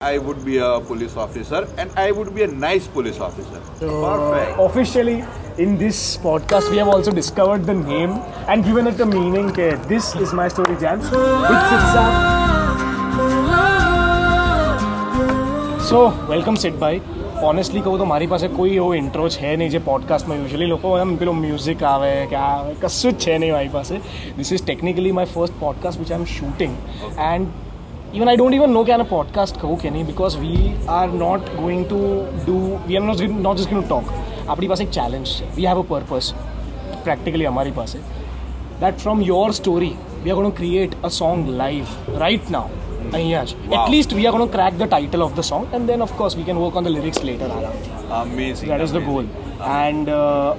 I would be a police officer and I would be a nice police officer. So, Perfect. Officially, in this podcast, we have also discovered the name and given it a meaning. Okay, this is my story, Jams. With Sitsa. So welcome સિટભાઈ honestly કહું તો મારી પાસે કોઈ એવો intro છે નહીં જે પોડકાસ્ટમાં usually લોકો એમ પેલો મ્યુઝિક આવે કે આ આવે કશું જ છે નહીં મારી પાસે this is technically my first podcast which I am shooting and even I don't even know કે આને પોડકાસ્ટ કહું કે નહીં because we are not going to do we are not not just going talk આપણી પાસે એક challenge છે we have a purpose practically અમારી પાસે that from your story we are gon create a song live right now અહીંયા જ. At least we are gon crack the title of the song and then of course we can work on the lyrics later આરામથી. That is the goal. And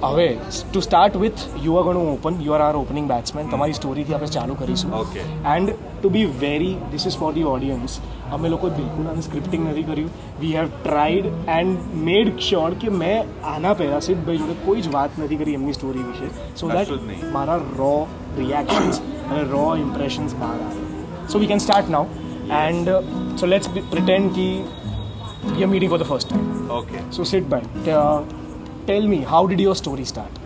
હવે to start with you are gonna open you are are opening batsman તમારી સ્ટોરીથી આપણે ચાલુ કરીશું Okay. And to be very this is for the audience અમે લોકો બિલકુલ આને સ્ક્રિપ્ટિંગ નથી કર્યું we have tried and made sure કે મેં આના પહેલાં સિદ્ધભાઈ જોડે કોઈ જ વાત નથી કરી એમની સ્ટોરી વિશે સો કશું જ દેટ નહીં. મારા રો રિએક્શન્સ અને રો ઇમ્પ્રેશન્સ બહાર આવે so we can start now and so let's pretend key we are meeting for the first time Okay. So Sid ભાઈ tell me how did your story start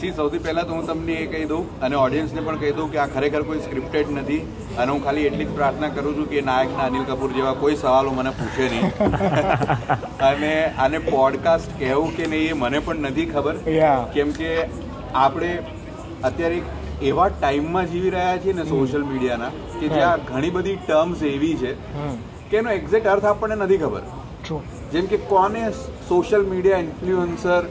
C સૌથી પહેલાં તો હું તમને એ કહી દઉં અને ઓડિયન્સને પણ કહી દઉં કે આ ખરેખર કોઈ સ્ક્રિપ્ટેડ નથી અને હું ખાલી એટલી જ પ્રાર્થના કરું છું કે નાયકના અનિલ કપૂર જેવા કોઈ સવાલો મને પૂછે નહીં. અને આને પોડકાસ્ટ કહેવું કે નહીં એ મને પણ નથી ખબર. કેમ કે આપણે અત્યારે એવા ટાઈમમાં જીવી રહ્યા છીએ ને સોશિયલ મીડિયાના કે જ્યાં ઘણી બધી ટર્મ્સ એવી છે કે એનો એક્ઝેક્ટ અર્થ આપણને નથી ખબર. જેમ કે કોને સોશિયલ મીડિયા ઇન્ફ્લુઅન્સર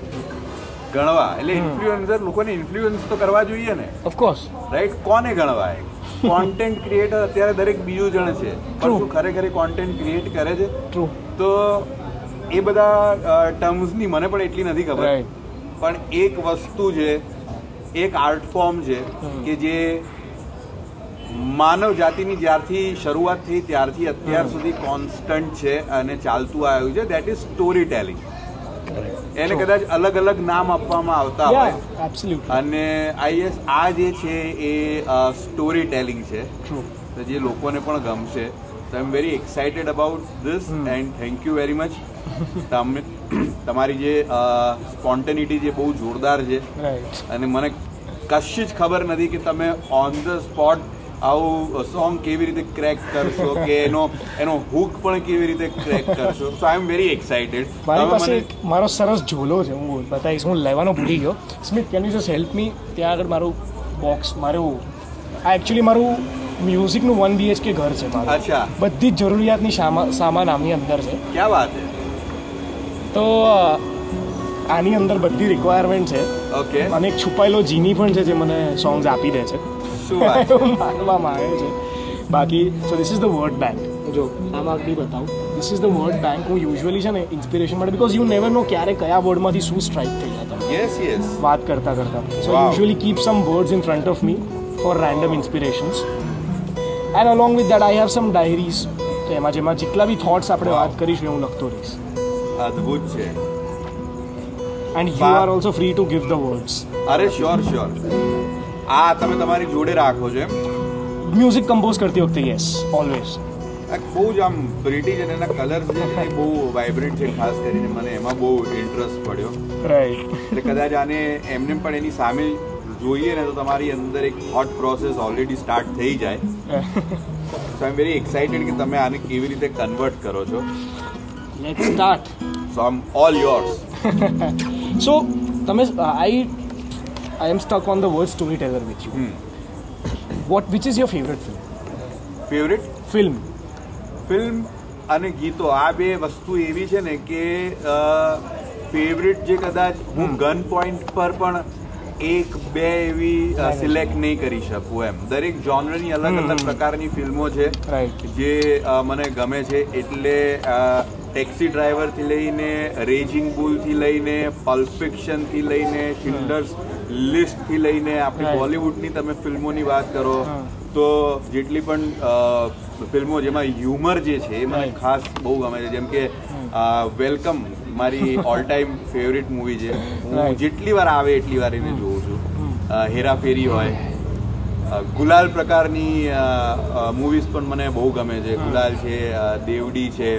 ગણવા. એટલે ઇન્ફ્લુઅન્સર લોકોને ઇન્ફ્લુઅન્સ તો કરવા જોઈએ ને. ઓફકોર્સ રાઈટ કોને ગણવાય? કોન્ટેન્ટ ક્રિએટર અત્યારે દરેક બીજું જણ છે. પણ શું ખરેખર કોન્ટેન્ટ ક્રિએટ કરે છે? ટ્રુ તો એ બધા ટર્મ્સની મને પણ એટલી નથી ખબર. પણ એક વસ્તુ છે એક આર્ટ ફોર્મ છે કે જે માનવ જાતિની જ્યારથી શરૂઆત થઈ ત્યારથી અત્યાર સુધી કોન્સ્ટન્ટ છે અને ચાલતું આવ્યું છે. દેટ ઇઝ સ્ટોરી ટેલિંગ એને કદાચ અલગ અલગ નામ આપવામાં આવતા હોય. અને આઈએસ આ જે છે એ સ્ટોરી ટેલિંગ છે. તો જે લોકોને પણ ગમશે. તો I am very excited about this and thank you very much તમે તમારી જે સ્પોન્ટેનિટી જે બહુ જોરદાર છે. અને મને કશી જ ખબર નથી કે તમે ઓન ધ સ્પોટ આવું સોંગ કેવી રીતે ક્રેક કરશો કે એનો એનો હુક પણ કેવી રીતે ક્રેક કરશો? સો આઈ એમ વેરી એક્સાઇટેડ મારી પાસે મારો સરસ ઝોલો છે હું બતાવીશ હું લેવાનો ભૂલી ગયો. Smith can you just help me ત્યાં આગળ મારું બોક્સ મારું આ એકચ્યુઅલી મારું મ્યુઝિકનું વન બીએચકે ઘર છે મારું. અચ્છા. બધી જ જરૂરિયાતની સામા સામાન આમની અંદર છે. ક્યાં વાત છે? તો આની અંદર બધી રિક્વાયરમેન્ટ છે. ઓકે અને એક છુપાયેલો જીની પણ છે જે મને સોંગ્સ આપી દે છે. શું વાત માનવા માંગે છે. બાકી so this is the word bank જો આમાં આગળ બતાવું. This is the word bank હું યુઝ્યુઅલી છે ને ઇન્સ્પિરેશન માટે બિકોઝ યુ નેવર નો ક્યારે કયા વર્ડમાંથી શું સ્ટ્રાઇક થઈ જાય તમે. યસ યસ વાત કરતા કરતા. So usually keep some words in front of me for random inspirations and along with that I have some diaries તો એમાં જેમાં જેટલા બી થોટ્સ આપણે વાત કરીશું એ હું લખતો રહીશ. અદ્ભુત છે. And you are also free to give the words અરે શ્યોર શ્યોર આ તમે તમારી જોડે રાખો છો એમ? મ્યુઝિક કમ્પોઝ કરતી વખતે યસ ઓલવેઝ બહુ જ આમ બ્રિટિશ અને એના કલર્સ જે છે બહુ વાઇબ્રન્ટ છે ખાસ કરીને મને એમાં બહુ ઇન્ટરેસ્ટ પડ્યો. રાઈટ એટલે કદાચ આને એમને પણ એની સામે જોઈએ ને તો તમારી અંદર એક થોટ પ્રોસેસ ઓલરેડી સ્ટાર્ટ થઈ જાય. સો આઈ વેરી એક્સાઇટેડ કે તમે આને કેવી રીતે કન્વર્ટ કરો છો. લેટ્સ સ્ટાર્ટ સો આમ ઓલ યોર્સ સો તમે I I am stuck on the word storyteller with you. Hmm. What Which is your favourite film favourite film film અને ગીતો આ બે વસ્તુ એવી છે ને કે ફેવરેટ જે કદાચ હું ગન પોઈન્ટ પર પણ એક બે એવી સિલેક્ટ નહીં કરી શકું એમ. દરેક જોનરની અલગ અલગ પ્રકારની ફિલ્મો છે જે મને ગમે છે એટલે ટેક્સી ડ્રાઈવરથી લઈને રેજિંગ બુલથી લઈને પલ્ફિક્શનથી લઈને શિલ્ડર્સ લિસ્ટથી લઈને આપણી બોલિવૂડની તમે ફિલ્મોની વાત કરો તો જેટલી પણ ફિલ્મો જેમાં હ્યુમર જે છે એ મને ખાસ બહુ ગમે છે. જેમ કે વેલકમ મારી ઓલ ટાઈમ ફેવરેટ મૂવી છે. હું જેટલી વાર આવે એટલી વાર એને જોઉં છું. હેરાફેરી હોય ગુલાલ પ્રકારની મૂવીઝ પણ મને બહુ ગમે છે. ગુલાલ છે દેવડી છે.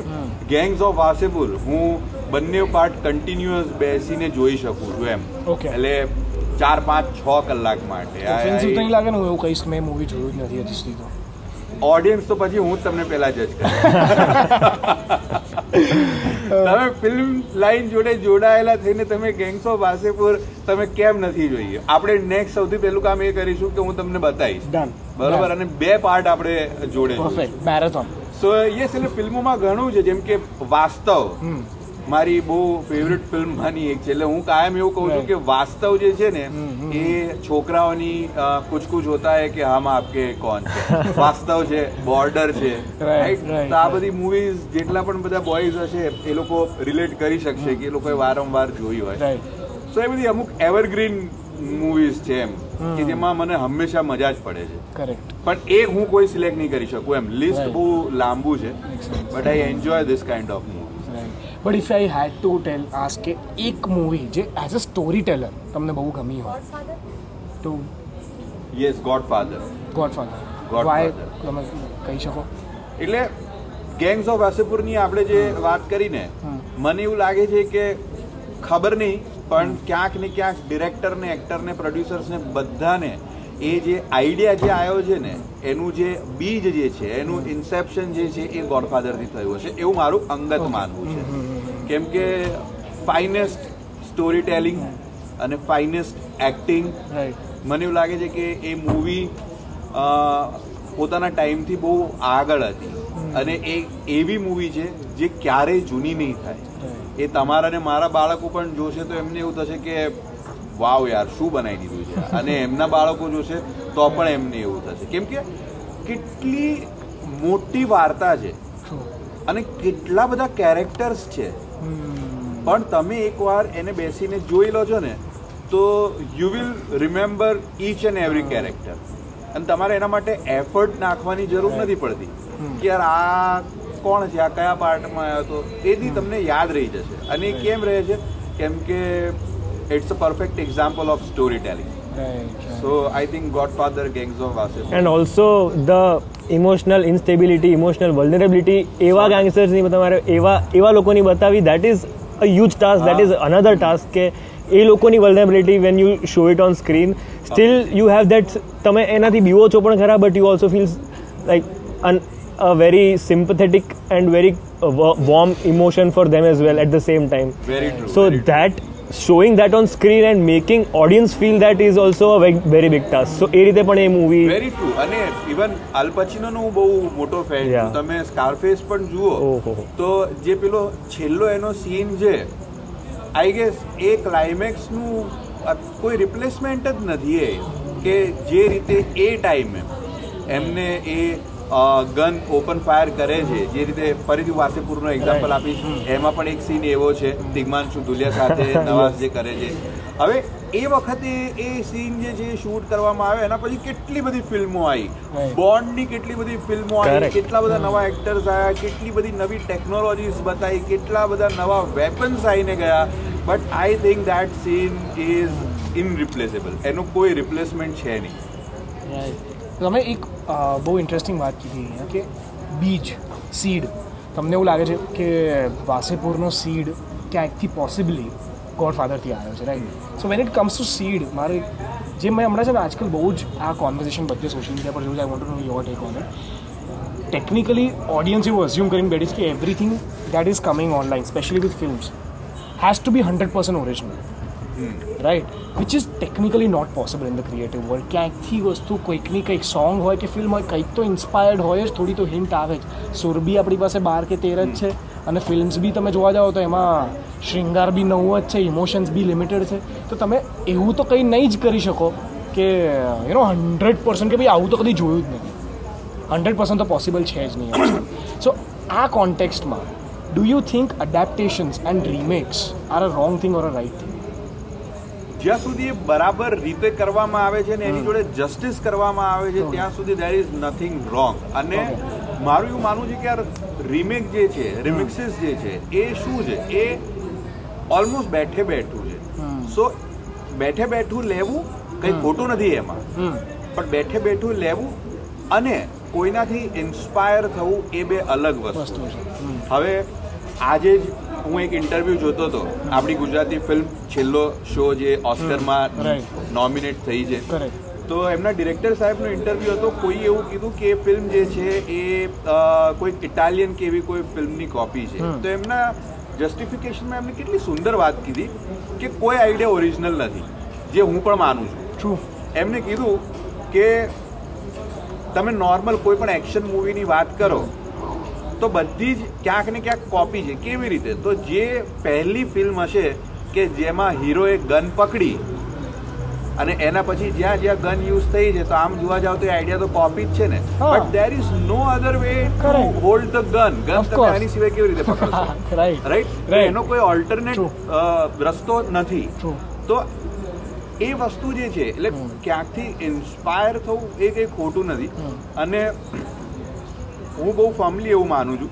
ગેંગ્સ ઓફ વાસેપુર હું બંને પાર્ટ કન્ટિન્યુઅસ બેસીને જોઈ શકું છું એમ. એટલે ચાર પાંચ છ કલાક માટે. લાગે ને હું એવું કહીશ મેં મૂવી જોયું જ નથી હજી સુધી તો? ઓડિયન્સ તો પછી હું તમને પહેલા જજ કરું તમે ફિલ્મ લાઈન જોડે જોડાયેલા થઈને તમે ગેંગ્સ ઓફ વાસેપુર તમે કેમ નથી જોઈએ? આપણે નેક્સ્ટ સૌથી પહેલું કામ એ કરીશું કે હું તમને બતાવીશ. બરોબર? અને બે પાર્ટ આપણે જોડે મેરેથોન સો યસ એટલે ફિલ્મોમાં ઘણું છે. જેમ કે વાસ્તવ. મારી બહુ ફેવરેટ ફિલ્મમાંની એક છે. એટલે હું કાયમ એવું કહું છું કે વાસ્તવ જે છે ને એ છોકરાઓની કુછ કુછ હોતા હે કે હમ આપકે કોણ છે? વાસ્તવ છે બોર્ડર છે. Right, તો આ બધી મૂવીઝ જેટલા પણ બધા બોયઝ હશે એ લોકો રિલેટ કરી શકશે કે એ લોકોએ વારંવાર જોઈ હોય. રાઈટ સો એ બધી અમુક એવરગ્રીન મૂવીઝ છે એમ. કે જેમાં મને હંમેશા મજા જ પડે છે. કરેક્ટ પણ એ હું કોઈ સિલેક્ટ નહીં કરી શકું એમ. લિસ્ટ બહુ લાંબુ છે. But I enjoy this kind of movie but if I had to tell as કે એક મૂવી જે એઝ અ સ્ટોરી ટેલર તમને બહુ ગમી હોય. તો yes Godfather Godfather Godfather. Why તમે કહી શકો? એટલે ગેંગ્સ ઓફ વાસેપુરની આપણે જે વાત કરીને મને એવું લાગે છે કે ખબર નહીં પણ ક્યાંક ને ક્યાંક ડિરેક્ટર ને પ્રોડ્યુસર્સને ને બધાને એ જે આઈડિયા જે આવ્યો છે ને એનું જે બીજ જે છે એનું ઇન્સેપ્શન જે છે એ ગોડફાધરથી થયું હશે એવું મારું અંગત માનવું છે. કેમ કે ફાઇનેસ્ટ સ્ટોરી ટેલિંગ અને ફાઇનેસ્ટ એક્ટિંગ મને એવું લાગે છે કે એ મૂવી પોતાના ટાઈમથી બહુ આગળ હતી. અને એ એવી મૂવી છે જે ક્યારેય જૂની નહીં થાય. એ તમારા ને મારા બાળકો પણ જોશે તો એમને એવું થશે કે વાવ યાર શું બનાવી દીધું છે? અને એમના બાળકો જોશે તો પણ એમને એવું થશે. કેમ કે કેટલી મોટી વાર્તા છે. અને કેટલા બધા કેરેક્ટર્સ છે. પણ તમે એકવાર એને બેસીને જોઈ લો છો ને તો you will remember each and every character અને તમારે એના માટે એફર્ટ નાખવાની જરૂર નથી પડતી. કે યાર આ કોણ છે? આ કયા પાર્ટમાં આવ્યો હતો એથી તમને યાદ રહી જશે. અને એ કેમ રહે છે? કેમ કે it's a perfect example of storytelling right so I think Godfather Gangs of Wasseypur and also the emotional instability emotional vulnerability એવા ગેંગસ્ટર્સની તમારે એવા એવા લોકોની બતાવી that is a huge task that is another task કે એ લોકોની vulnerability when you show it on screen still you have that તમે એનાથી બીવો છો પણ ખરા but you also feels like an a very sympathetic and very warm emotion for them as well at the same time so true So that on screen and making audience feel audience is also a very big task. So એ રીતે પણ એ movie very true અને even Al Pacino હું બહુ મોટો fan છું. તમે સ્કારફેસ પણ જુઓ. તો જે પેલો છેલ્લો એનો સીન છે આઈ ગેસ એ ક્લાઇમેક્સનું કોઈ રિપ્લેસમેન્ટ જ નથી એ કે જે રીતે એ ટાઈમે એમને એ ગન ઓપન ફાયર કરે છે જે રીતે ફરીથી વાસેપુરનો એક્ઝામ્પલ આપીશ. એમાં પણ એક સીન એવો છે તિગ્માનશુ દુલિયા સાથે નવાઝ જે કરે છે. હવે એ વખતે એ સીન જે છે શૂટ કરવામાં આવે એના પછી કેટલી બધી ફિલ્મો આવી? બોન્ડની કેટલી બધી ફિલ્મો આવી. કેટલા બધા નવા એક્ટર્સ આવ્યા? કેટલી બધી નવી ટેકનોલોજીસ બતાવી કેટલા બધા નવા વેપન્સ આવીને ગયા? But I think that scene is irreplaceable એનું કોઈ રિપ્લેસમેન્ટ છે નહીં. તમે એક બહુ ઇન્ટરેસ્ટિંગ વાત કીધી અહીંયા કે બીજ સીડ તમને એવું લાગે છે કે વાસેપુરનો સીડ ક્યાંકથી પોસિબલી ગોડફાધરથી આવ્યો છે right so when it comes to seed મારે જે મેં હમણાં છે ને આજકાલ બહુ જ આ કોન્વર્ઝેશન બધે સોશિયલ મીડિયા પર જોયું છે I want to know your take on it technically audience એવું અઝ્યુમ કરીને બેઠી છે કે everything that is coming online specially with films has to be hundred percent original right which is technically not possible in the creative world ક્યાંકથી વસ્તુ કોઈકની કંઈક song હોય કે ફિલ્મ હોય, કંઈક તો ઇન્સ્પાયર્ડ હોય જ, થોડી તો હિન્ટ આવે જ. સુર બી આપણી પાસે બાર કે તેર જ છે અને ફિલ્મ્સ બી તમે જોવા જાઓ તો એમાં શ્રૃંગાર બી નવું જ છે ઇમોશન્સ બી લિમિટેડ છે. તો તમે એવું તો કંઈ નહીં જ કરી શકો કે યુ નો હંડ્રેડ પર્સન્ટ કે ભાઈ આવું તો કદી જોયું જ નથી. હંડ્રેડ પર્સન્ટ તો પોસિબલ છે જ નહીં સો આ કોન્ટેક્સ્ટમાં do you think adaptations and remakes are a wrong thing or a right thing જ્યાં સુધી એ બરાબર રીતે કરવામાં આવે છે ને એની જોડે જસ્ટિસ કરવામાં આવે છે ત્યાં સુધી દેર ઇઝ નથિંગ રોંગ અને મારું એવું માનવું છે કે યાર રિમેક જે છે રિમિક્સિસ જે છે એ શું છે? એ ઓલમોસ્ટ બેઠે બેઠું છે. સો બેઠે બેઠું લેવું કંઈ ખોટું નથી એમાં. પણ બેઠે બેઠું લેવું અને કોઈનાથી ઇન્સ્પાયર થવું એ બે અલગ વસ્તુ વસ્તુ છે. હવે આજે જ હું એક ઇન્ટરવ્યૂ જોતો હતો. આપણી ગુજરાતી ફિલ્મ છેલ્લો શો જે ઓસ્કરમાં. નોમિનેટ થઈ છે. તો એમના ડિરેક્ટર સાહેબનો ઇન્ટરવ્યૂ હતો કોઈ એવું કીધું કે ફિલ્મ જે છે એ કોઈ ઇટાલિયન કે એવી કોઈ ફિલ્મની કોપી છે. તો એમના જસ્ટિફિકેશનમાં એમને કેટલી સુંદર વાત કીધી કે કોઈ આઈડિયા ઓરિજિનલ નથી જે હું પણ માનું છું. એમને કીધું કે તમે નોર્મલ કોઈ પણ એક્શન મૂવીની વાત કરો તો બધી જ ક્યાંક ને ક્યાંક કોપી છે. કેવી રીતે? તો જે પહેલી ફિલ્મ હશે કે જેમાં હીરોએ ગન પકડી અને એના પછી જ્યાં જ્યાં ગન યુઝ થઈ છે તો આમ જોવા જાવ તો આઈડિયા તો કોપી જ છે ને. But there is no other way to hold the gun gun તમે આની સિવાય કેવી રીતે પકડશો? રાઈટ રાઈટ એનો કોઈ ઓલ્ટરનેટ રસ્તો નથી. તો એ વસ્તુ જે છે એટલે ક્યાંકથી ઇન્સ્પાયર થવું એ કંઈ ખોટું નથી. અને હું બહુ ફર્મલી એવું માનું છું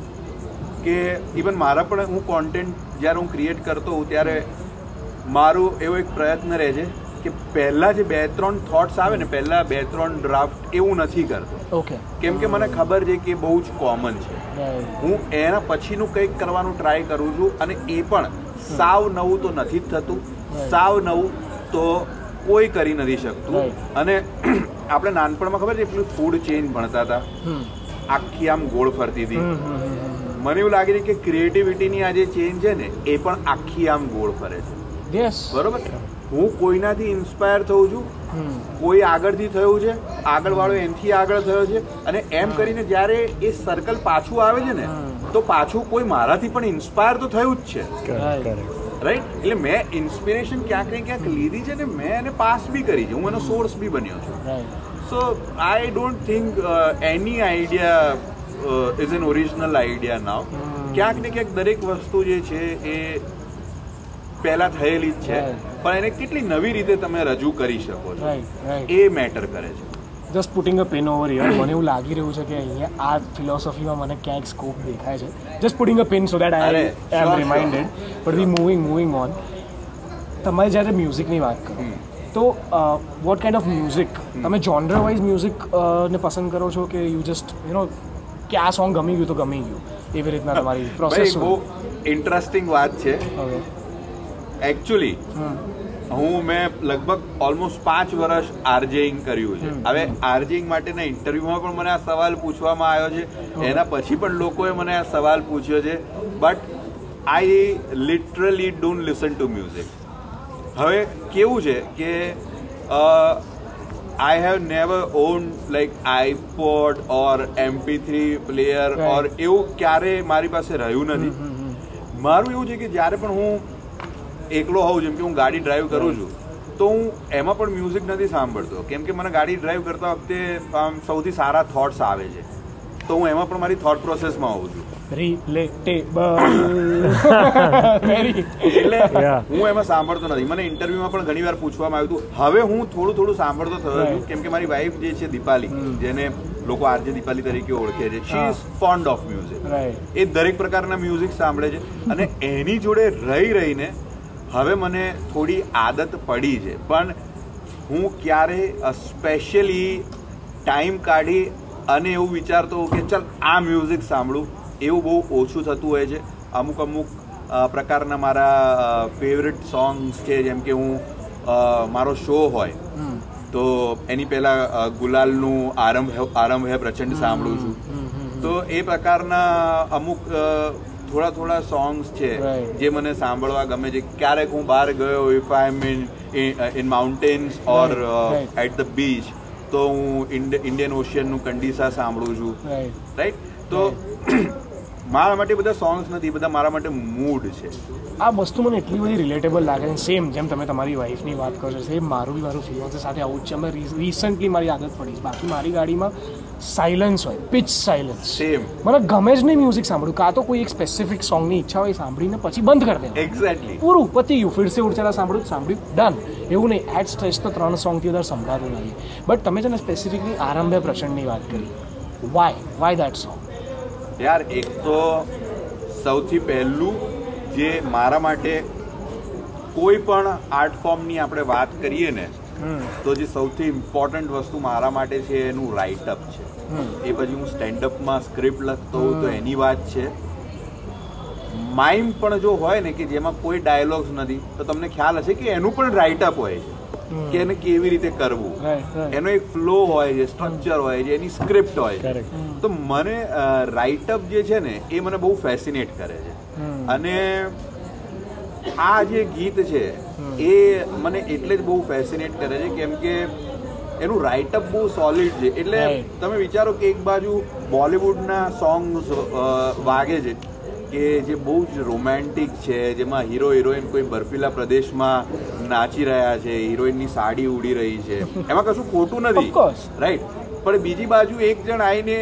કે ઇવન મારા પણ હું કોન્ટેન્ટ જ્યારે હું ક્રિએટ કરતો હોઉં ત્યારે મારો એવો એક પ્રયત્ન રહે છે કે પહેલાં જે બે ત્રણ થોટ્સ આવે ને પહેલાં બે ત્રણ ડ્રાફ્ટ એવું નથી કરતો. ઓકે કેમ કે મને ખબર છે કે બહુ જ કોમન છે. હું એના પછીનું કંઈક કરવાનું ટ્રાય કરું છું અને એ પણ સાવ નવું તો નથી જ થતું. સાવ નવું તો કોઈ કરી નથી શકતું. અને આપણે નાનપણમાં ખબર છે પેલું ફૂડ ચેન્જ ભણતા હતા? આખી આમ ગોળ ફરતી હતી. મને એવું લાગે છે કે ક્રિએટિવિટીની આ જે ચેન્જ છે ને એ પણ આખી આમ ગોળ ફરે છે. બરોબર? હું કોઈનાથી ઇન્સ્પાયર થઉં છું? કોઈ આગળથી થયું છે? આગળવાળો એનથી આગળ થયો છે? અને એમ કરીને જ્યારે એ સર્કલ પાછું આવે છે ને તો પાછું કોઈ મારાથી પણ ઇન્સ્પાયર તો થયું જ છે. રાઈટ એટલે મેં ઇન્સ્પિરેશન ક્યાંક ને ક્યાંક લીધી છે ને મેં એને પાસ બી કરી છે. હું એનો સોર્સ બી બન્યો છું. So I don't think any idea is an original idea now Hmm. ક્યાંક ને ક્યાંક દરેક વસ્તુ જે છે એ પહેલા થયેલી જ છે પણ એને કેટલી નવી રીતે તમે રજૂ કરી શકો છો. એ મેટર કરે છે just putting a pen over year મને એવું લાગી રહ્યું છે કે અહીંયા આ ફિલોસોફીમાં મને ક્યાંક સ્કોપ દેખાય છે just putting a pen so that I am. Reminded but we moving moving on તમે જ્યારે મ્યુઝિકની વાત કરો. તો વોટ કાઇન્ડ ઓફ મ્યુઝિક તમે જોનર વાઇઝ મ્યુઝિક ને પસંદ કરો છો કે યુ જસ્ટ યુ નો કે આ સોંગ ગમી ગયું તો ગમી ગયું? એવી રીતના તમારી પ્રોસેસ બહુ ઇન્ટરેસ્ટિંગ વાત છે. એકચ્યુઅલી હું મેં લગભગ ઓલમોસ્ટ પાંચ વર્ષ આરજેઇંગ કર્યું છે. હવે આરજેઇંગ માટેના ઇન્ટરવ્યુમાં પણ મને આ સવાલ પૂછવામાં આવ્યો છે. એના પછી પણ લોકોએ મને આ સવાલ પૂછ્યો છે. But I literally don't listen to music હવે કેવું છે કે I have never on like iPod or MP three player or એવું ક્યારે મારી પાસે રહ્યું નથી. મારું એવું છે કે જ્યારે પણ હું એકલો હોઉં જેમ કે હું ગાડી ડ્રાઈવ કરું છું તો હું એમાં પણ મ્યુઝિક નથી સાંભળતો. કેમ કે મને ગાડી ડ્રાઈવ કરતા વખતે આમ સૌથી સારા થોટ્સ આવે છે. તો હું એમાં પણ મારી થોટ પ્રોસેસમાં હોઉં છું. એટલે હું એમાં સાંભળતો નથી. મને ઇન્ટરવ્યુમાં પણ ઘણી વાર પૂછવામાં આવ્યું હતું હવે હું થોડું થોડું સાંભળતો થયો છું. કેમ કે મારી વાઈફ જે છે દીપાલી જેને લોકો આરજે દીપાલી તરીકે ઓળખે છે she. Is fond of music એ દરેક પ્રકારના મ્યુઝિક સાંભળે છે અને એની જોડે રહી રહીને હવે મને થોડી આદત પડી છે. પણ હું ક્યારે સ્પેશિયલી ટાઈમ કાઢી અને એવું વિચારતો કે ચાલ આ મ્યુઝિક સાંભળું. એવું બહુ ઓછું થતું હોય છે. અમુક અમુક પ્રકારના મારા ફેવરેટ સોંગ્સ છે જેમ કે હું મારો શો હોય તો એની પહેલાં ગુલાલનું આરંભ આરંભ હે પ્રચંડ સાંભળું છું. તો એ પ્રકારના અમુક થોડા થોડા સોંગ્સ છે જે મને સાંભળવા ગમે છે. ક્યારેક હું બહાર ગયો if I am in in mountains or. At the beach તો હું ઇન્ડિયન ઓશિયનનું કંડીસા સાંભળું છું. રાઈટ તો મારા માટે બધા સોંગ્સ નથી બધા મારા માટે મૂડ છે. આ વસ્તુ મને એટલી બધી રિલેટેબલ લાગે છે. સેમ જેમ તમે તમારી વાઈફની વાત કરો છો સેમ મારું બી મારું ફિયોન્સે સાથે આવું જ છે. અમે રિસન્ટલી મારી આદત પડી છે. બાકી મારી ગાડીમાં સાયલન્સ હોય પિચ સાયલન્સ સેમ મને ગમે જ નહીં મ્યુઝિક સાંભળું કાં તો કોઈ એક સ્પેસિફિક સોંગની ઈચ્છા હોય સાંભળીને પછી બંધ કરી દે એક્ઝેક્ટલી પૂરું પતી ગયું. ફિરસે ઉડચેલા સાંભળ્યું સાંભળ્યું. ડન એવું નહીં. એટ સ્ટ્રેસ તો ત્રણ સોંગથી વધારે સંભળાતું નથી. બટ તમે છે ને સ્પેસિફિકલી આરંભે પ્રચંડની વાત કરી. વાય વાય દેટ સોંગ યાર એક તો સૌથી પહેલું જે મારા માટે કોઈ પણ આર્ટ ફોર્મની આપણે વાત કરીએ ને તો જે સૌથી ઇમ્પોર્ટન્ટ વસ્તુ મારા માટે છે એનું રાઇટઅપ છે. એ પછી હું સ્ટેન્ડઅપમાં સ્ક્રિપ્ટ લખતો હોઉં તો એની વાત છે. માઇમ પણ જો હોય ને કે જેમાં કોઈ ડાયલોગ્સ નથી તો તમને ખ્યાલ હશે કે એનું પણ રાઇટઅપ હોય છે કે એને કેવી રીતે કરવું. એનો એક ફ્લો હોય છે સ્ટ્રક્ચર હોય છે એની સ્ક્રિપ્ટ હોય છે. તો મને રાઇટઅપ જે છે ને એ મને બહુ ફેસિનેટ કરે છે. અને આ જે ગીત છે એ મને એટલે જ બહુ ફેસિનેટ કરે છે કેમ કે એનું રાઇટઅપ બહુ સોલિડ છે. એટલે તમે વિચારો કે એક બાજુ બોલિવૂડના સોંગ વાગે છે કે જે બહુ જ રોમેન્ટિક છે જેમાં હીરો હિરોઈન કોઈ બર્ફીલા પ્રદેશમાં નાચી રહ્યા છે હિરોઈનની સાડી ઉડી રહી છે. એમાં કશું ખોટું નથી. રાઈટ પણ બીજી બાજુ એક જણ આવીને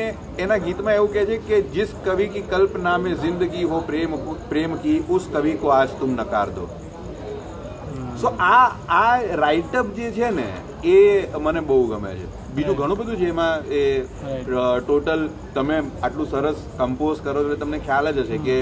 એના ગીતમાં એવું કહે છે કે જિસ કવિ કી કલ્પ નામે જિંદગી હો પ્રેમ પ્રેમ કી ઉસ કવિ કો આજ તુમ નકાર દો. સો આ આ રાઇટઅપ જે છે ને એ મને બહુ ગમે છે. બીજું ઘણું બધું છે એમાં એ ટોટલ તમે આટલું સરસ કમ્પોઝ કરો એટલે તમને ખ્યાલ જ હશે કે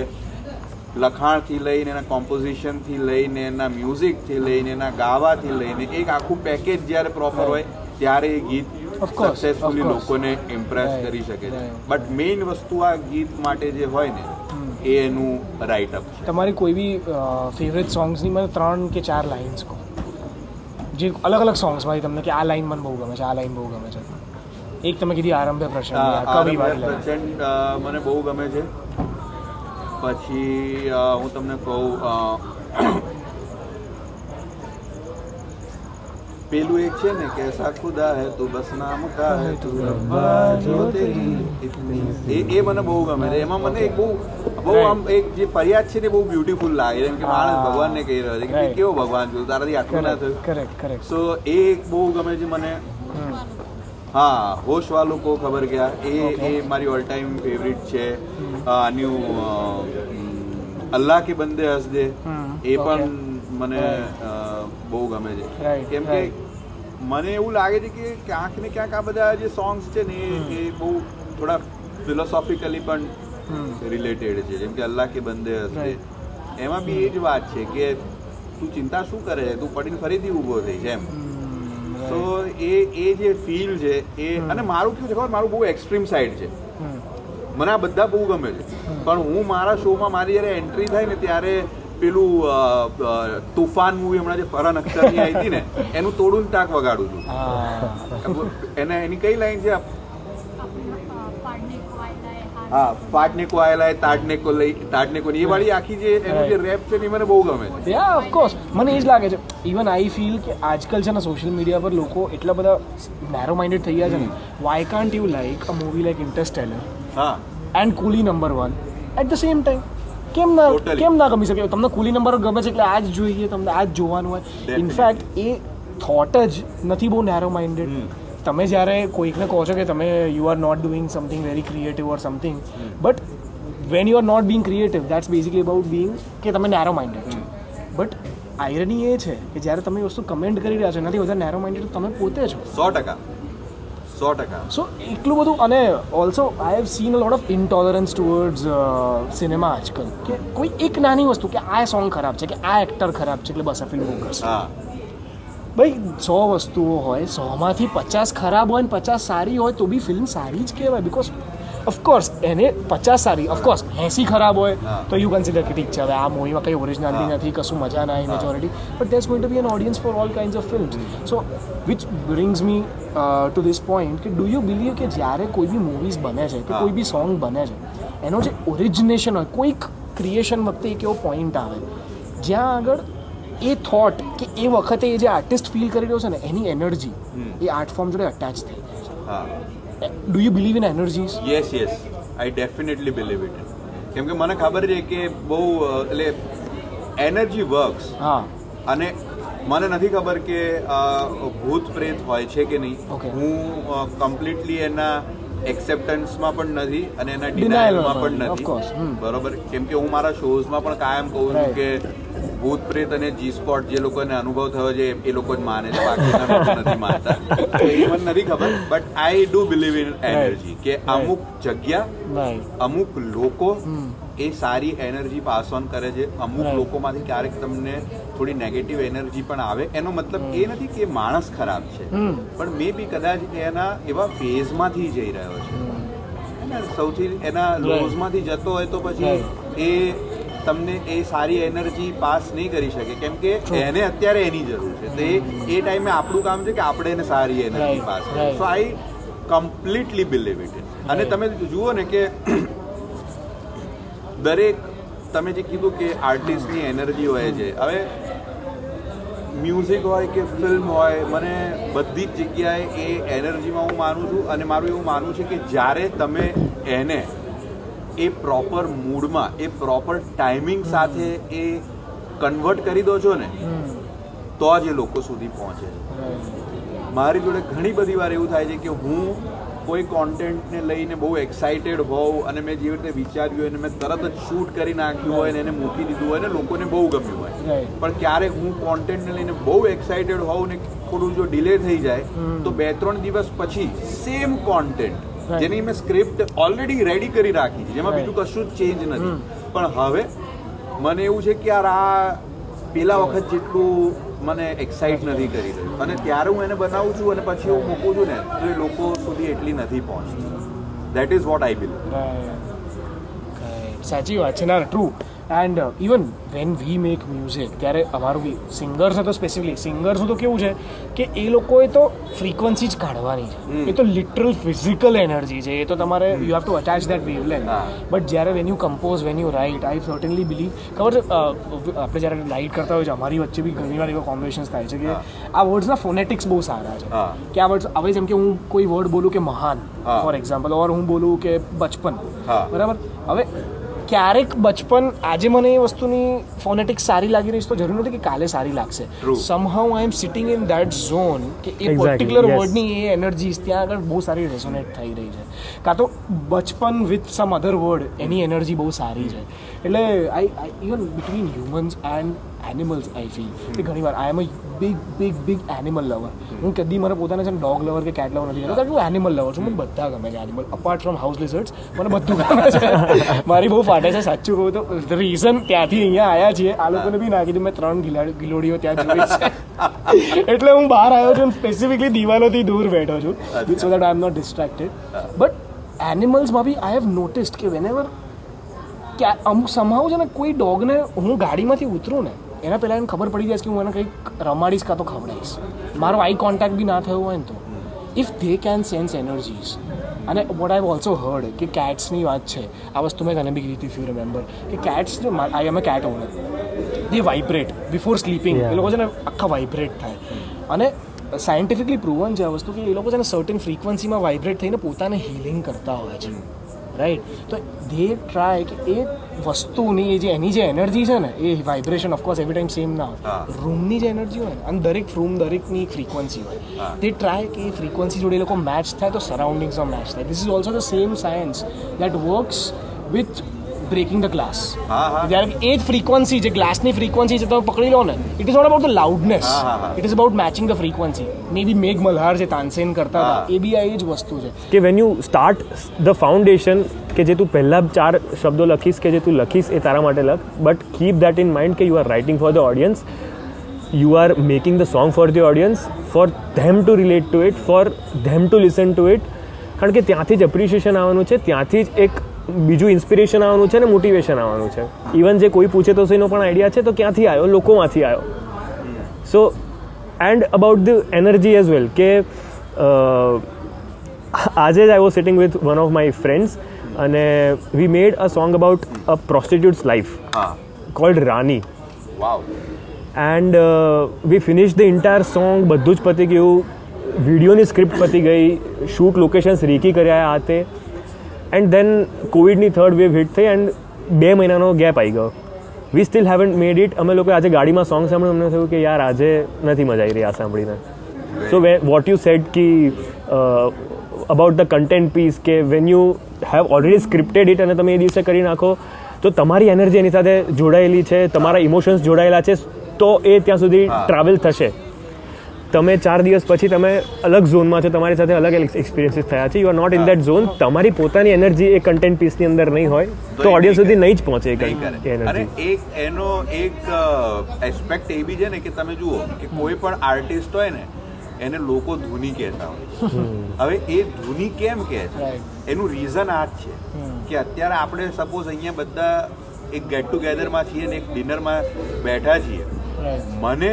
લખાણથી લઈને એના કોમ્પોઝિશનથી લઈને એના મ્યુઝિકથી લઈને એના ગાવાથી લઈને એક આખું પેકેજ જ્યારે પ્રોપર હોય ત્યારે એ ગીત સક્સેસફુલી લોકોને ઇમ્પ્રેસ કરી શકે છે. બટ મેઇન વસ્તુ આ ગીત માટે જે હોય ને એ એનું રાઇટઅપ છે. તમારી કોઈ બી ફેવરેટ સોંગ્સની મને ત્રણ કે ચાર લાઇન્સ કહો. જે અલગ અલગ સોંગ્સમાંથી તમને કે આ લાઈન મને બહુ ગમે છે આ લાઈન બહુ ગમે છે. એક તમે કીધી આરંભે પ્રસંગ કવિ પ્રચંડ મને બહુ ગમે છે. પછી હું તમને કહું અ, પેલું એક છે ને કે એસા ખુદા હે તું બસ નામ કા હે તું રબ્બા જો તેરી એ મને બહુ ગમે છે એમાં મને એક બહુ બહુ આમ એક જે ફરિયાદ છે ને બહુ બ્યુટીફુલ લાગે છે. કે માણસ ભગવાનને કહી રહ્યો છે કે કેવો ભગવાન છું? તારાથી આટલું ના થયું. કરેક્ટ કરેક્ટ સો એ એક બહુ ગમે છે મને. હા હોશ વાલો કો ખબર ગયા એ એ મારી ઓલ ટાઈમ ફેવરિટ છે. ન્યુ અલ્લાહ કે બંદે હસ દે એ પણ મને બહુ ગમે છે. કેમ કે મને એવું લાગે છે કે ક્યાંક ને ક્યાંક આ બધા જે સોંગ્સ છે ને એ- એ બહુ થોડા ફિલોસોફિકલી પણ રિલેટેડ છે. જેમ કે અલ્લાહ કે બંદે હશે. એમાં બી એ જ વાત છે કે તું ચિંતા શું કરે છે? તું પડીને ફરીથી ઊભો થઈ છે એમ સો એ એ જે ફીલ છે એ અને મારું કેવું છે ખબર? મારું બહુ એક્સ્ટ્રીમ સાઈડ છે. મને આ બધા બહુ ગમે છે. પણ હું મારા શોમાં મારી જ્યારે એન્ટ્રી થાય ને ત્યારે પેલું તોફાન મૂવી હમણાં જે ફરહાન અખ્તરની આવી હતી ને એનું તોડું તાક વગાડું છું. એને એની કઈ લાઈન છે હા પાટને કો આયેલા તાટને કો લઈ તાટને કો એ વાળી આખી જે એનું જે રેપ છે ને મને બહુ ગમે છે. યા ઓફકોર્સ મને એ જ લાગે છે. ઇવન આઈ ફીલ કે આજકાલ છે ને સોશિયલ મીડિયા પર લોકો એટલા બધા નેરો માઇન્ડેડ થઈ ગયા છે ને. Why can't you like a movie like Interstellar હા. And Coolie number one at the same time કેમ ના કેમ ના ગમી શકે? તમને કુલી નંબર ગમે છે એટલે આ જ જોઈએ તમને આ જ જોવાનું હોય. ઇનફેક્ટ એ થોટ જ નથી બહુ નેરો માઇન્ડેડ તમે જ્યારે કોઈકને કહો છો કે તમે you are not doing something very creative or something but when you are not being creative that's basically about being કે તમે નેરો માઇન્ડેડ છો. બટ આયરની એ છે કે જ્યારે તમે વસ્તુ કમેન્ટ કરી રહ્યા છો એનાથી વધારે નેરો માઇન્ડેડ તમે પોતે છો. સો ટકા. સો ટકા. સો એટલું બધું અને also I have seen a lot of intolerance towards cinema આજકાલ. કે કોઈ એક નાની વસ્તુ કે આ સોંગ ખરાબ છે કે આ એક્ટર ખરાબ છે એટલે બસ આ ફિલ્મ કરશે હા. ભાઈ સો વસ્તુઓ હોય સોમાંથી પચાસ ખરાબ હોય ને પચાસ સારી હોય તો બી ફિલ્મ સારી જ કહેવાય બિકોઝ ઓફકોર્સ એને પચાસ સારી ઓફકોર્સ એસી ખરાબ હોય. તો યુ કન્સિડર કે ઠીક છે. હવે આ મૂવીમાં કંઈ ઓરિજિનાલિટી નથી કશું મજા ના આવી majority but that's going to be an audience for all kind of films so which brings me to this point કે ડુ યુ બિલીવ કે જ્યારે કોઈ બી મૂવીઝ બને છે કે કોઈ બી સોંગ બને છે એનો જે ઓરિજિનેશન હોય કોઈક ક્રિએશન વખતે એક એવો પોઈન્ટ આવે જ્યાં આગળ એ થોટ કે એ વખતે એ જે આર્ટિસ્ટ ફીલ કરી રહ્યો છે ને એની એનર્જી એ આર્ટ ફોર્મ જોડે અટેચ થઈ જાય જાય do you believe in energies yes yes I definitely believe it કેમ કે મને ખબર છે કે બહુ એટલે એનર્જી વર્ક્સ હા. અને મને નથી ખબર કે ભૂત પ્રેત હોય છે કે નહીં. હું કમ્પ્લીટલી એના એક્સેપ્ટન્સમાં પણ નથી અને એના Denial ડિનાયલમાં પણ પણ, નથી. બરોબર? કેમ કે હું મારા શોઝમાં પણ કાયમ કહું છું કે ભૂત પ્રેત અને જી સ્પોટ જે લોકોને અનુભવ થયો છે એ લોકો જ માને છે. બાકીના લોકો નથી માનતા. એ મને નથી ખબર but I do believe in energy કે અમુક જગ્યા અમુક લોકો એ સારી એનર્જી પાસ ઓન કરે છે. અમુક લોકોમાંથી ક્યારેક તમને થોડી નેગેટિવ એનર્જી પણ આવે. એનો મતલબ એ નથી કે માણસ ખરાબ છે. પણ મે બી કદાચ એના એવા ફેઝમાંથી જઈ રહ્યો છે. સૌથી એના લોઝમાંથી જતો હોય તો પછી એ તમને એ સારી એનર્જી પાસ નહીં કરી શકે. કેમ કે એને અત્યારે એની જરૂર છે. તો એ ટાઈમે આપણું કામ છે કે આપણે એને સારી energy pass so I completely believe it અને તમે જુઓ ને કે દરેક તમે જે કીધું કે આર્ટિસ્ટની એનર્જી હોય છે. હવે મ્યુઝિક હોય કે ફિલ્મ હોય મને બધી જ જગ્યાએ એ એનર્જીમાં હું માનું છું અને મારું એવું માનવું છે કે જ્યારે તમે એને એ પ્રોપર મૂડમાં એ પ્રોપર ટાઈમિંગ સાથે એ કન્વર્ટ કરી દો છો ને તો જ એ લોકો સુધી પહોંચે. છે મારી જોડે ઘણી બધી વાર એવું થાય છે કે હું કોઈ કોન્ટેન્ટને લઈને બહુ એક્સાઇટેડ હોઉં અને મેં જેવી રીતે વિચાર્યું હોય અને મેં તરત જ શૂટ કરી નાખ્યું હોય ને એને મૂકી દીધું હોય ને લોકોને બહુ ગમ્યું હોય. પણ ક્યારેક હું કોન્ટેન્ટને લઈને બહુ એક્સાઇટેડ હોઉં ને થોડું જો ડિલે થઈ જાય તો બે ત્રણ દિવસ પછી સેમ કોન્ટેન્ટ. જેની મેં સ્ક્રિપ્ટ ઓલરેડી રેડી કરી રાખી. છે જેમાં બીજું કશું જ ચેન્જ નથી. પણ હવે મને એવું છે કે યાર આ પેલા વખત જેટલું મને એક્સાઇટ નથી કરી રહ્યું. અને ત્યારે હું એને બનાવું છું અને પછી હું મૂકું છું ને તો એ લોકો સુધી એટલી નથી પહોંચતી. That is what I believe સાચી વાત છે. ના true and even when we make music ત્યારે અમારું બી સિંગર્સ તો સ્પેસિફિકલી સિંગર્સનું તો કેવું છે કે એ લોકોએ તો ફ્રીક્વન્સી જ કાઢવાની છે. એ તો લિટરલ ફિઝિકલ એનર્જી છે. એ તો તમારે you have to attach that wavelength but જ્યારે when you compose when you write I certainly believe ખબર છે? આપણે જ્યારે રાઇટ કરતા હોય છે અમારી વચ્ચે બી ઘણી વાર એવા કોમ્બિનેશન્સ થાય છે કે આ વર્ડ્સના ફોનેટિક્સ બહુ સારા છે. કે આ વર્ડ્સ હવે જેમ કે હું કોઈ વર્ડ બોલું કે મહાન ફોર એક્ઝામ્પલ ઓર હું બોલું કે બચપન. બરાબર? હવે ક્યારેક બચપન આજે મને એ વસ્તુની ફોનેટિક્સ સારી લાગી રહી છે તો જરૂર નથી કે કાલે સારી લાગશે. Some somehow I am sitting in that zone કે એ પર્ટિક્યુલર વર્ડની એ એનર્જીસ ત્યાં આગળ બહુ સારી રેઝોનેટ થઈ રહી છે. કાં તો બચપન વિથ સમ અધર વર્ડ એની એનર્જી બહુ સારી છે. એટલે I I even between humans and animals I feel કે ઘણી વાર I am a big big big animal lover હું કદી મારા પોતાને છે ડોગ લવર કે કેટ લવર નથી કહેતો કારણ કે હું એનિમલ લવર છું. મને બધા ગમે છે animal apart from house lizards મને બધું ગમે છે. મારી બહુ ફાટે છે સાચું કહું તો. રીઝન ત્યાંથી અહીંયા આવ્યા છીએ આ લોકોને બી નાખી દીધું મેં ત્રણ ગિલા ગિલોડીઓ ત્યાં જોઈ છે. એટલે હું બહાર આવ્યો છું સ્પેસિફિકલી દિવાલોથી દૂર બેઠો છું. So that I am not distracted but એનિમલ્સમાં બી આઈ હેવ નોટિસ્ડ કે વેન એવર અમુક સમાવ છે ને કોઈ ડોગને હું ગાડીમાંથી ઉતરું ને એના પહેલાં એને ખબર પડી જાય કે હું એને કંઈક રમાડીશ કાં તો ખવડાવીશ. મારો આઈ કોન્ટેક્ટ બી ના થયો હોય ને તો. If they can sense energies અને વોટ આઈ ઓલ્સો હર્ડ કે કેટ્સની વાત છે આ વસ્તુ મેં તને બી કીધી ઇફ રિમેમ્બર કે cats I am a cat owner they vibrate before sleeping એ લોકો છે ને આખા વાઇબ્રેટ થાય. અને સાયન્ટિફિકલી પ્રૂવન છે આ વસ્તુ કે એ લોકો છે ને સર્ટન ફ્રીક્વન્સીમાં વાઇબ્રેટ થઈને પોતાને હિલિંગ કરતા હોય છે. રાઈટ તો ધે ટ્રાય કે એ વસ્તુની એ જે એની જે એનર્જી છે ને એ vibration of course every time same ના હોય. રૂમની જે એનર્જી હોય ને અને દરેક રૂમ દરેકની ફ્રીક્વન્સી હોય. તે ટ્રાય કે એ ફ્રીક્વન્સી જોડે એ લોકો મેચ થાય તો સરાઉન્ડિંગ્સમાં મેચ થાય. This is also the same science that works with breaking the glass. જ્યારે એ જ ફ્રીક્વન્સી જે ગ્લાસની ફ્રીક્વન્સી છે તમે પકડી લો ને it is not about the loudness. It is about matching the frequency maybe Megh Malhar જે તાનસેન કરતા હતા એ બી આ એ જ વસ્તુ છે કે when you start the foundation કે જે તું પહેલાં ચાર શબ્દો લખીશ કે જે તું લખીશ એ તારા માટે લખ but keep that in mind કે you are writing for the audience you are making the song for the audience for them to relate to it for them to listen to it કારણ કે ત્યાંથી જ appreciation આવવાનું છે ત્યાંથી જ એક બીજું ઇન્સ્પિરેશન આવવાનું છે ને મોટિવેશન આવવાનું છે. ઇવન જે કોઈ પૂછે તો એનો પણ આઈડિયા છે તો ક્યાંથી આવ્યો? લોકોમાંથી આવ્યો. So and about the energy as well કે આજે જ I was sitting with one of my friends અને we made a song about a prostitute's life called Rani and we finish the entire song બધું જ પતી ગયું. વિડીયોની script પતી ગઈ. શૂટ લોકેશન્સ રીકી કર્યા આ તે. એન્ડ દેન કોવિડની થર્ડ વેવ હિટ થઈ એન્ડ બે મહિનાનો ગેપ આવી ગયો. We still haven't made it અમે લોકો આજે ગાડીમાં સોંગ સાંભળ્યું અમને થયું કે યાર આજે નથી મજા આવી રહી આ સાંભળીને. So way what you said key about the content piece કે when you have already scripted it અને તમે એ દિવસે કરી નાખો તો તો તમારી એનર્જી એની સાથે જોડાયેલી છે તમારા ઇમોશન્સ જોડાયેલા છે તો એ ત્યાં સુધી ટ્રાવેલ થશે. તમે ચાર દિવસ પછી તમે અલગ ઝોનમાં છો તમારી સાથે અલગ અલગ એક્સપિરિયન્સીસ થયા છે. You are not in that zone તમારી પોતાની એનર્જી એ કન્ટેન્ટ પીસની અંદર નહીં હોય તો ઓડિયન્સ સુધી નહીં જ પહોંચે એનર્જી એક એનો એક એસ્પેક્ટ એ બી છે ને કે તમે જુઓ કે કોઈ પણ આર્ટિસ્ટ હોય ને એને લોકો ધૂની કહેતા હોય. હવે એ ધૂની કેમ કહે છે? એનું રીઝન આ જ છે કે અત્યારે આપણે સપોઝ અહીંયા બધા એક ગેટ ટુગેધરમાં છીએ ને એક ડિનરમાં બેઠા છીએ. મને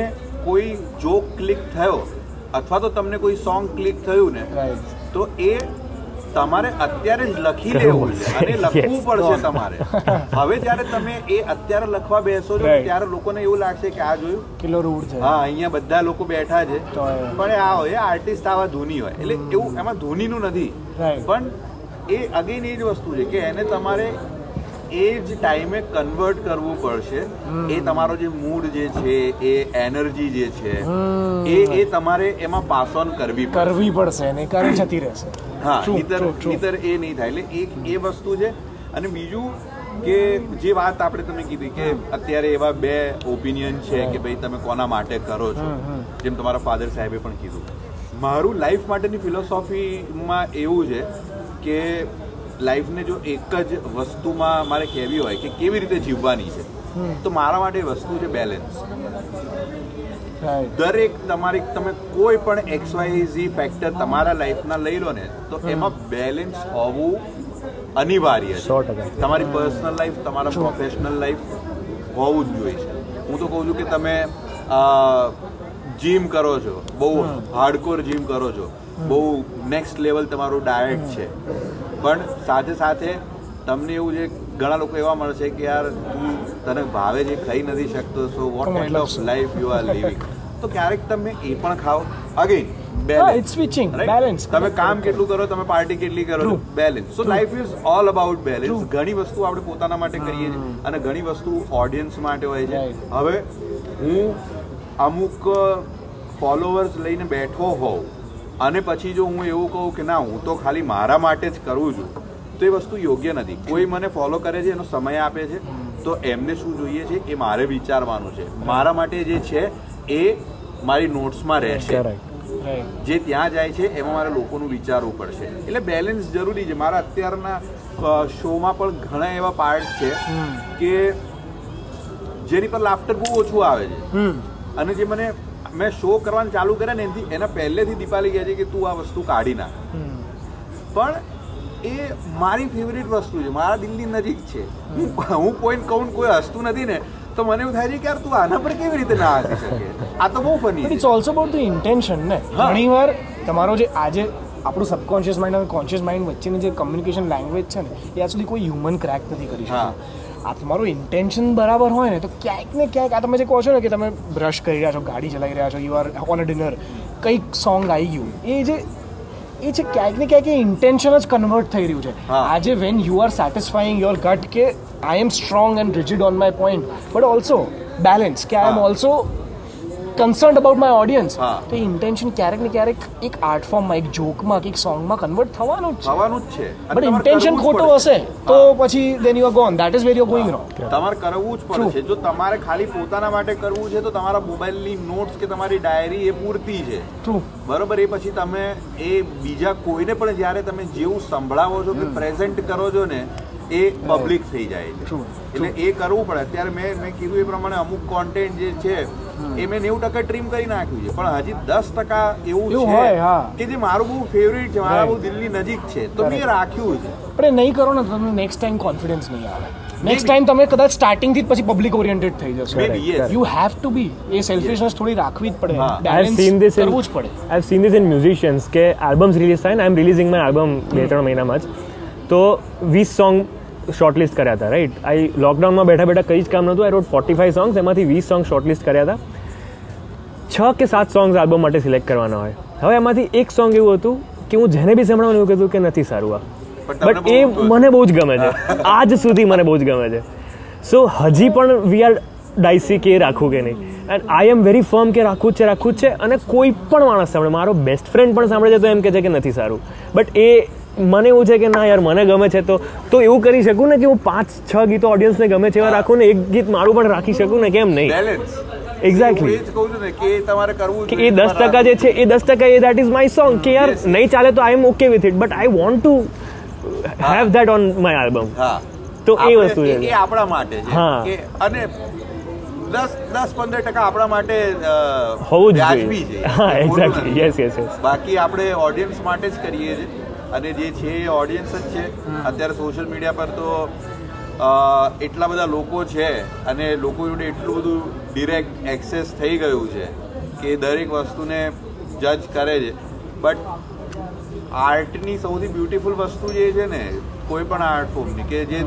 કોઈ જોક ક્લિક થયો અથવા તો તમને કોઈ સોંગ ક્લિક થયું ને તો એ તમારે અત્યારે જ લખી લેવું છે અને લખવું પડશે તમારે. હવે જ્યારે તમે એ અત્યારે લખવા બેસો છો ત્યારે લોકોને એવું લાગશે કે આ જોયું. કેટલો રૂડ છે. હા અહીંયા બધા લોકો બેઠા છે. પણ આ હોય આર્ટિસ્ટ આવા ધૂની હોય. એટલે એવું એમાં ધૂનીનું નથી. પણ એ અગેન એ જ વસ્તુ છે કે એને તમારે એ જ ટાઈમે કન્વર્ટ કરવું પડશે. એ તમારો જે મૂડ જે છે એ એનર્જી જે છે એ એ તમારે એમાં પાસ ઓન કરવી કરવી પડશે અને કારણ જતી રહેશે. હા નીતર. નહીતર એ નહીં થાય. એટલે એક એ વસ્તુ છે. અને બીજું કે જે વાત આપણે તમે કીધી કે અત્યારે એવા બે ઓપિનિયન છે કે ભાઈ તમે કોના માટે કરો છો? જેમ તમારા ફાધર સાહેબે પણ કીધું. મારું લાઈફ માટેની ફિલોસોફીમાં એવું છે કે લાઈફને જો એક જ વસ્તુમાં મારે કહેવી હોય કે કેવી રીતે જીવવાની છે તો મારા માટે વસ્તુ છે બેલેન્સ દરેક તમારી તમે કોઈ પણ એક્સ વાય ઝી ફેક્ટર તમારા લાઈફના લઈ લો ને તો એમાં બેલેન્સ હોવું અનિવાર્ય છે. તમારી પર્સનલ લાઈફ તમારા પ્રોફેશનલ લાઈફ હોવું જ જોઈએ છે. હું તો કહું છું કે તમે જીમ કરો છો બહુ હાર્ડકોર જીમ કરો છો બહુ નેક્સ્ટ લેવલ તમારું ડાયટ છે. પણ સાથે સાથે તમને એવું જે ઘણા લોકો એવા મળશે કે યાર તું તને ભાવે જે ખાઈ નથી શકતો so what kind of life you are living તો ક્યારેક તમે એ પણ ખાઓ. અગેન બેલેન્સ સ્વિચિંગ બેલેન્સ તમે કામ કેટલું કરો તમે પાર્ટી કેટલી કરો. Balance so life is all about balance ઘણી વસ્તુ આપણે પોતાના માટે કરીએ છીએ અને ઘણી વસ્તુ ઓડિયન્સ માટે હોય છે. હવે હું અમુક ફોલોવર્સ લઈને બેઠો હોઉં. અને પછી જો હું એવું કહું કે ના હું તો ખાલી મારા માટે જ કરું છું તો એ વસ્તુ યોગ્ય નથી. કોઈ મને ફોલો કરે છે એનો સમય આપે છે તો એમને શું જોઈએ છે? એ મારે વિચારવાનું છે. મારા માટે જે છે એ મારી નોટ્સમાં રહેશે. જે ત્યાં જાય છે એમાં મારે લોકોનું વિચારવું પડશે. એટલે બેલેન્સ જરૂરી છે. મારા અત્યારના શોમાં પણ ઘણા એવા પાર્ટ છે કે જેની પર લાફ્ટર બહુ ઓછું આવે છે. અને જે મને મેં શો કરવાનું ચાલુ કર્યા ને એનાથી એના પહેલેથી દીપાલી કહે છે કે તું આ વસ્તુ કાઢી નાખ. પણ એ મારી ફેવરિટ વસ્તુ છે મારા દિલની નજીક છે. હું હું કોઈને કહું કોઈ હસતું નથી ને તો મને એવું થાય છે કે યાર તું આના પર કેવી રીતે ના હસી શકે? આ તો બહુ funny it's also about the intention ને. ઘણીવાર તમારો જે આજે આપણું સબકોન્શિયસ માઇન્ડ અને કોન્શિયસ માઇન્ડ વચ્ચેની જે કમ્યુનિકેશન લેંગ્વેજ છે ને એ આજ સુધી કોઈ હ્યુમન ક્રેક નથી કરી. શકતું આ તમારું ઇન્ટેન્શન બરાબર હોય ને તો ક્યાંક ને ક્યાંક આ તમે જે કહો છો ને કે તમે બ્રશ કરી રહ્યા છો ગાડી ચલાવી રહ્યા છો you are on a dinner કંઈક સોંગ આવી ગયું. એ જે એ છે ક્યાંક ને ક્યાંક એ ઇન્ટેન્શન જ કન્વર્ટ થઈ રહ્યું છે. આજે when you are satisfying your gut કે I am strong and rigid on my point but also balance કે I am also concern about my audience. તો ઇન્ટેન્શન ક્યારેક ને ક્યારેક એક આર્ટ ફોર્મમાં એક જોકમાં કે એક સોંગમાં કન્વર્ટ થવાનું જ છે. થવાનું જ છે. બટ ઇન્ટેન્શન ખોટું હશે તો પછી then you are gone that is where you going wrong તમારે કરવું જ પડશે જો તમારે ખાલી પોતાના માટે કરવું છે તો તમારા મોબાઈલની નોટ્સ કે તમારી ડાયરી એ પૂરતી છે. ટ્રુ બરોબર? એ પછી તમે એ બીજા કોઈને પણ જ્યારે તમે જેવું સંભળાવો છો કે પ્રેઝન્ટ કરો છો ને એ પબ્લિક થઈ જાય છે. એટલે એ કરવું પડે. અત્યારે મેં મેં કીધું એ પ્રમાણે અમુક કોન્ટેન્ટ જે છે એ મેં નેવું ટકા ટ્રીમ કરી નાખ્યું છે. પણ હજી દસ ટકા એવું એવું હોય, હા. છે કે જે મારું બહુ ફેવરિટ છે મારા બહુ દિલ્હી નજીક છે. તો મેં રાખ્યું છે. પણ એ નહીં કરો ને તમને નેક્સ્ટ ટાઈમ કોન્ફિડન્સ નહીં આવે. નેક્સ્ટ ટાઈમ તમે કદાચ સ્ટાર્ટિંગથી જ પછી પબ્લિક ઓરિએન્ટેડ થઈ જશો. You have to be a selfishness થોડી રાખવી જ પડે. બેલેન્સ કરવું જ પડે. I have seen this in musicians કે આલ્બમ્સ રિલીઝ થાય ને I am releasing my album બે ત્રણ મહિનામાં જ. તો વીસ સોંગ શોર્ટલિસ્ટ કર્યા હતા રાઈટ આઈ લોકડાઉનમાં બેઠા બેઠા કંઈ જ કામ નહોતું. I wrote forty five songs એમાંથી વીસ સોંગ શોર્ટલિસ્ટ કર્યા હતા. છ કે સાત સોંગ્સ આલ્બમ માટે સિલેક્ટ કરવાના હોય. હવે એમાંથી એક સોંગ એવું હતું કે હું જેને બી સંભળાવું એવું કહેતું કે નથી સારું આ. બટ એ મને બહુ જ ગમે છે. આજ સુધી મને બહુ જ ગમે છે. સો હજી પણ વી આર ડાયસી કે રાખવું કે નહીં. And I am very firm કે રાખવું જ છે રાખવું જ છે. અને કોઈ પણ માણસ સાંભળે. મારો બેસ્ટ ફ્રેન્ડ પણ સાંભળે છે તો એમ કહે છે કે નથી સારું. બટ એ મને એવું છે કે ના યાર મને ગમે છે તો. તો એવું કરી શકું ને કે હું પાંચ છ ગીતો ઓડિયન્સને ગમે છે એવા રાખું ને એક ગીત મારું પણ રાખી શકું ને કેમ નહીં? એક્ઝેક્ટલી કે એ તમારે કરવું એ દસ ટકા જે છે એ દસ ટકા એ દેટ ઇઝ માય સોંગ કે યાર નહીં ચાલે તો I am okay with it but I want to have that on my album હા. તો એ વસ્તુ છે. આપણા માટે છે. હા. અને દસ દસ પંદર ટકા આપણા માટે હોવું જ જોઈએ. છે. હા એક્ઝેક્ટલી યસ યસ યસ બાકી આપણે ઓડિયન્સ માટે જ કરીએ છીએ. અને જે છે એ ઓડિયન્સ જ છે. અત્યારે સોશિયલ મીડિયા પર તો એટલા બધા લોકો છે અને લોકો જોડે એટલું બધું ડિરેક્ટ એક્સેસ થઈ ગયું છે કે દરેક વસ્તુને જજ કરે છે. બટ આર્ટની સૌથી બ્યુટીફુલ વસ્તુ જે છે ને કોઈ પણ આર્ટ ફોર્મની કે જે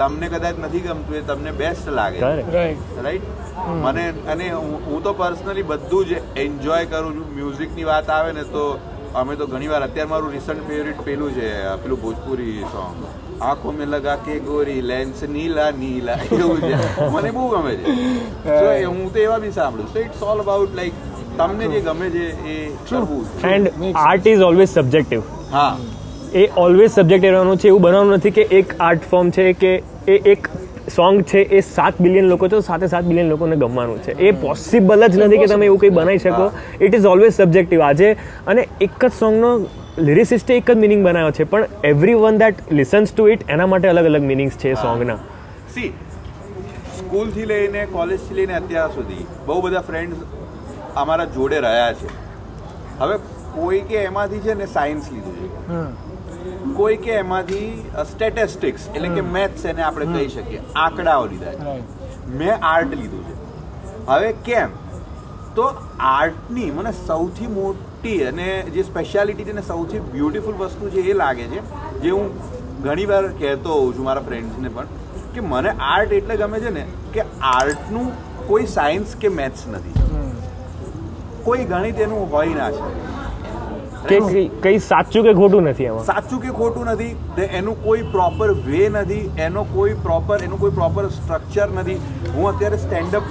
તમને કદાચ નથી ગમતું એ તમને બેસ્ટ લાગે. રાઈટ રાઈટ મને અને હું હું તો પર્સનલી બધું જ એન્જોય કરું છું. મ્યુઝિકની વાત આવે ને તો અમે તો ઘણીવાર અત્યારે મારું રિસન્ટ ફેવરિટ પેલું છે પેલું ભોજપુરી સોંગ આંખો મેં લગા કે ગોરી લેન્સ નીલા નીલા એવું છે. મને બહુ ગમે છે. હું. તો એવા બી સાંભળું so it's all about like તમને જે ગમે છે એ કરવું and art is always subjective હા. એ ઓલવેઝ સબ્જેક્ટ રહેવાનું છે. એવું બનાવવાનું નથી કે એક આર્ટ ફોર્મ છે કે એ એક સોંગ છે એ સાત બિલિયન લોકો છે સાથે સાતે સાત બિલિયન લોકોને ગમવાનું છે. એ પોસિબલ જ નથી કે તમે એવું કંઈ બનાવી શકો. ઇટ ઇઝ ઓલવેઝ સબ્જેક્ટિવ આજે અને એક જ સોંગનો લિરિસિસ્ટે એક જ મિનિંગ બનાવ્યો છે પણ every one that listens to it એના માટે અલગ અલગ મિનિંગ્સ છે સોંગના. સી સ્કૂલથી લઈને કોલેજથી લઈને અત્યાર સુધી બહુ બધા ફ્રેન્ડ્સ અમારા જોડે રહ્યા છે. હવે કોઈ કે એમાંથી છે ને સાયન્સ લીધું છે. કોઈ કે એમાંથી સ્ટેટિસ્ટિક્સ એટલે કે મેથ્સ એને આપણે કહી શકીએ. આંકડાઓ લીધા છે. મેં આર્ટ લીધું છે. હવે કેમ? તો આર્ટની મને સૌથી મોટી અને જે સ્પેશિયાલિટી છે ને સૌથી બ્યુટિફુલ વસ્તુ છે એ લાગે છે જે હું ઘણીવાર કહેતો હોઉં છું મારા ફ્રેન્ડ્સને પણ કે મને આર્ટ એટલે ગમે છે ને કે આર્ટનું કોઈ સાયન્સ કે મેથ્સ નથી. કોઈ ગણિત એનું હોય ના છે કે કઈ- સાચું કે ખોટું નથી એમાં? સાચું કે ખોટું નથી એનું કોઈ પ્રોપર વે નથી એનો કોઈ પ્રોપર એનું કોઈ પ્રોપર સ્ટ્રક્ચર નથી. હું અત્યારે સ્ટેન્ડઅપ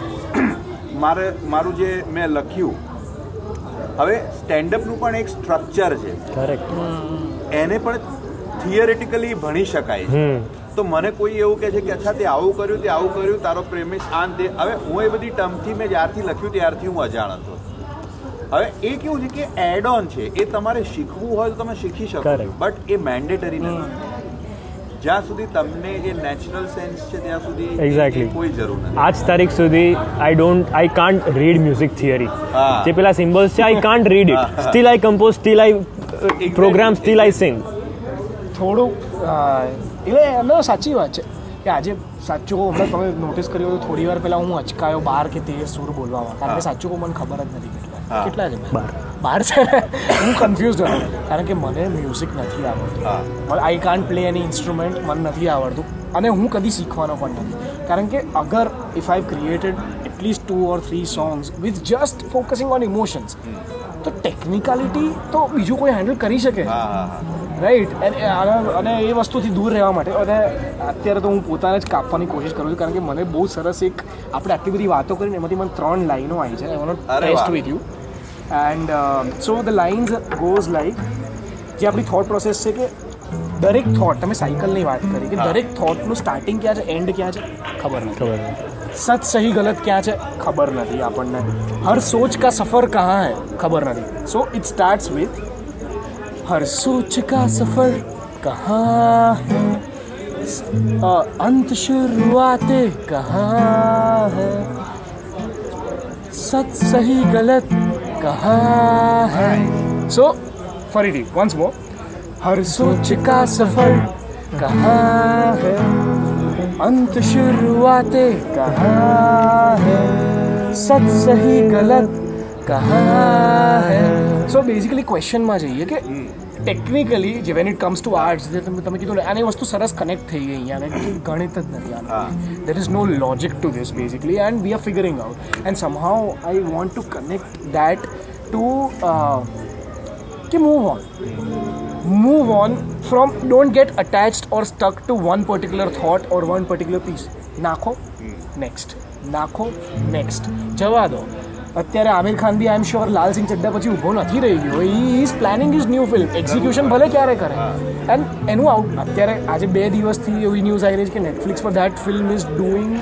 મારે મારું જે મેં લખ્યું હવે સ્ટેન્ડઅપનું પણ એક સ્ટ્રક્ચર છે. કરેક્ટ એને પણ થિયરેટિકલી ભણી શકાય છે. તો મને કોઈ એવું કહે છે કે અચ્છા તે આવું કર્યું તે આવું કર્યું તારો પ્રેમિસ આન તે. હવે હું એ બધી ટર્મથી મેં જ્યારથી લખ્યું ત્યારથી હું અજાણ હતો. હવે એ કેવું છે કે એડ ઓન છે એ તમારે શીખવું હોય તો તમે શીખી શકો. બટ એ મેન્ડેટરી નથી. જ્યાં સુધી તમને જે નેચરલ સેન્સ છે ત્યાં સુધી એક્ઝેક્ટલી કોઈ જરૂર નથી. આજ તારીખ સુધી I don't I can't read music theory જે પેલા સિમ્બલ્સ છે I can't read it. Still I compose still I program still I sing થોડું એટલે એનો સાચી વાત છે કે આજે સાચું કહું હમણાં તમે નોટિસ કર્યું તો થોડી વાર પહેલાં હું અચકાયો બાર કે તેર સુર બોલવામાં. કારણ કે સાચું કહું મને ખબર જ નથી કેટલા છે બાર. બાર છે? હું કન્ફ્યુઝ હતો કારણ કે મને મ્યુઝિક નથી આવડતું. I can't play any instrument મને નથી આવડતું. અને હું કદી શીખવાનો પણ નથી. કારણ કે અગર if I created at least two or three songs with just focusing on emotions તો ટેકનિકાલિટી તો બીજું કોઈ હેન્ડલ કરી શકે. રાઈટ eh, અને એ વસ્તુથી દૂર રહેવા માટે અને અત્યારે તો હું પોતાને જ કાપવાની કોશિશ કરું છું કારણ કે મને બહુ સરસ એક આપણે આટલી બધી વાતો કરીને એમાંથી મને ત્રણ લાઈનો આવી છે એનો test with you and so the lines goes like જે આપણી થોટ પ્રોસેસ છે કે દરેક થોટ તમે સાયકલની વાત કરી કે દરેક થોટનું સ્ટાર્ટિંગ ક્યાં છે એન્ડ ક્યાં છે? ખબર નથી. ખબર નથી. સચ સહી ગલત ક્યાં છે? ખબર નથી આપણને. હર સોચ કા સફર કહાં હૈ? ખબર નથી. સો ઇટ સ્ટાર્ટ્સ વિથ हर सोच का सफ़र कहाँ है? अंत शुरुआतें कहाँ है? सच सही गलत कहाँ है? सो फरीदी वंस मोर हर सोच का सफ़र कहाँ है? अंत शुरुआतें कहाँ है? सच सही गलत कहाँ है? સો બેઝિકલી ક્વેશ્ચનમાં જઈએ કે ટેકનિકલી જે when it comes to arts જે તમે તમે કીધું આની વસ્તુ સરસ કનેક્ટ થઈ ગઈ અહીંયા અને ગણિત જ નથી આનું. There is no logic to this basically and we are figuring out and somehow I want to connect that to કે move on move on from don't get attached or stuck to one particular thought or one particular piece નાખો. Next નાખો. Next જવા દો. અત્યારે આમિર ખાન બી I am sure Lal Singh Chaddha પછી ઊભો નથી રહી ગયો. He is planning is new film execution ભલે ક્યારે કરે. એન્ડ એનું આઉટ અત્યારે આજે બે દિવસથી એવી ન્યૂઝ આવી રહી છે કે નેટફ્લિક્સ પર that film is doing.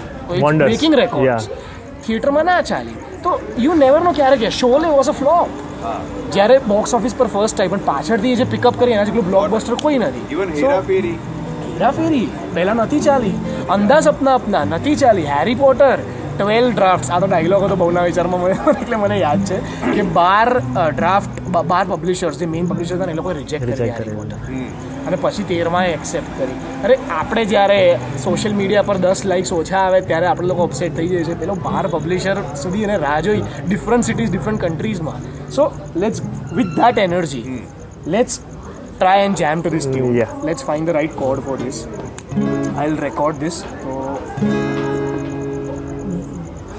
Making record થિયેટરમાં ના ચાલી. તો યુ નેવર નો ક્યારે કે શોલે વોઝ અ ફ્લોપ જ્યારે બોક્સ ઓફિસ પર ફર્સ્ટ ટાઈમ પણ પાછળથી જે પિકઅપ કરી એના જેટલું બ્લોકબસ્ટર કોઈ નથી. હેરાફેરી હેરાફેરી પહેલા નથી ચાલી. અંદાજ અપના અપના નથી ચાલી. હેરી પોટર ટ્વેલ્વ ડ્રાફ્ટ આ તો ડાયલોગ હતો બહુના વિચારમાં. મળ્યો એટલે મને યાદ છે કે બાર ડ્રાફ્ટ બાર પબ્લિશર્સ જે મેઇન પબ્લિશર હતા એ લોકોએ રિજેક્ટ કરી અને પછી તેરમાં એક્સેપ્ટ કરી. અરે આપણે જ્યારે સોશિયલ મીડિયા પર દસ લાઇક્સ ઓછા આવે ત્યારે આપણે લોકો અપસેટ થઈ જાય છે પેલો બાર પબ્લિશર સુધી એને રાહ જોઈ different cities different કન્ટ્રીઝમાં so let's with that energy let's try and જેમ to this tune let's find the right code for for I will record this तो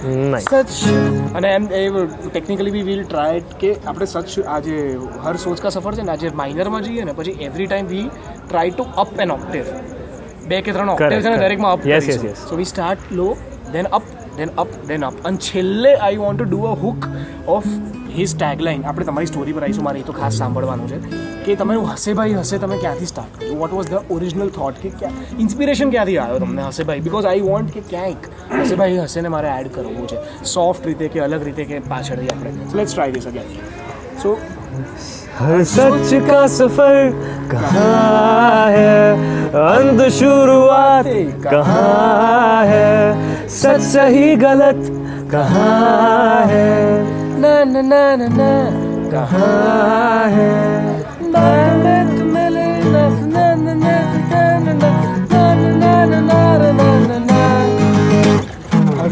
સચ? અને એમ એ ટેકનિકલી બી વીલ ટ્રાય કે આપણે સચ આજે હર સોચ કા સફર છે ને આજે માઇનરમાં જઈએ ને પછી every time we try to up an octave બે કે ત્રણ ઓક્ટેવ છે ને દરેકમાં up yes. So we start low then up then up then up અને છેલ્લે I want to do a hook of his tagline આપણે તમારી સ્ટોરી પર આવીશું મારે એ તો ખાસ સાંભળવાનું છે કે તમારું હસે ભાઈ હસે તમે ક્યાંથી સ્ટાર્ટ કર્યું what was the original thought કે ક્યાં ઇન્સ્પિરેશન ક્યાંથી આવ્યો તમને હસે ભાઈ બિકોઝ આઈ વોન્ટ કે ક્યાંક હસે ભાઈ હસેને મારે એડ કરવું છે સોફ્ટ રીતે કે અલગ રીતે કે પાછળથી આપણે so let's try this again so हर सच का सफर कहाँ है अंत शुरुआत कहाँ है सच सही गलत कहाँ है ना ना ना ना कहाँ है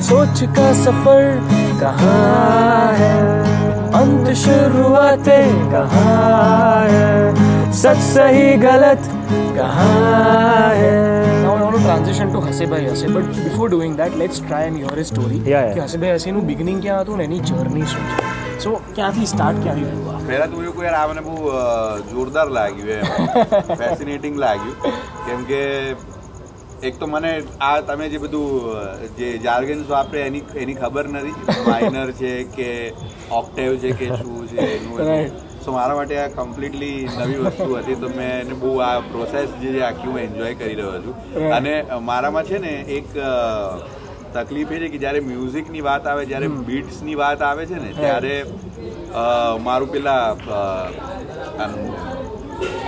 सोच का सफ़र कहाँ है अंत शुरुआतें कहाँ है सच सही गलत कहाँ है Want to ભાઈ હસે but before doing that let's try and hear his story. Yeah, yeah. કે હસે ભાઈ હસેનું બિગનિંગ ક્યાં હતું ને એની જર્ની શું છે? સો ક્યાંથી સ્ટાર્ટ ક્યાંથી થયું પહેલાં તો એવું યાર આ મને બહુ જોરદાર લાગ્યું એમ ફેસિનેટિંગ લાગ્યું કેમ કે એક તો મને આ તમે જે બધું જે જાર્ગન્સ વાપરે એની એની ખબર નથી માઇનર છે કે ઓક્ટેવ છે કે શું છે એનું. સો મારા માટે આ કમ્પ્લીટલી નવી વસ્તુ હતી. તો મેં એને બહુ આ પ્રોસેસ જે આખી હું એન્જોય કરી રહ્યો છું. અને મારામાં છે ને એક તકલીફ એ છે કે જ્યારે મ્યુઝિકની વાત આવે જ્યારે બીટ્સની વાત આવે છે ને ત્યારે મારું પેલા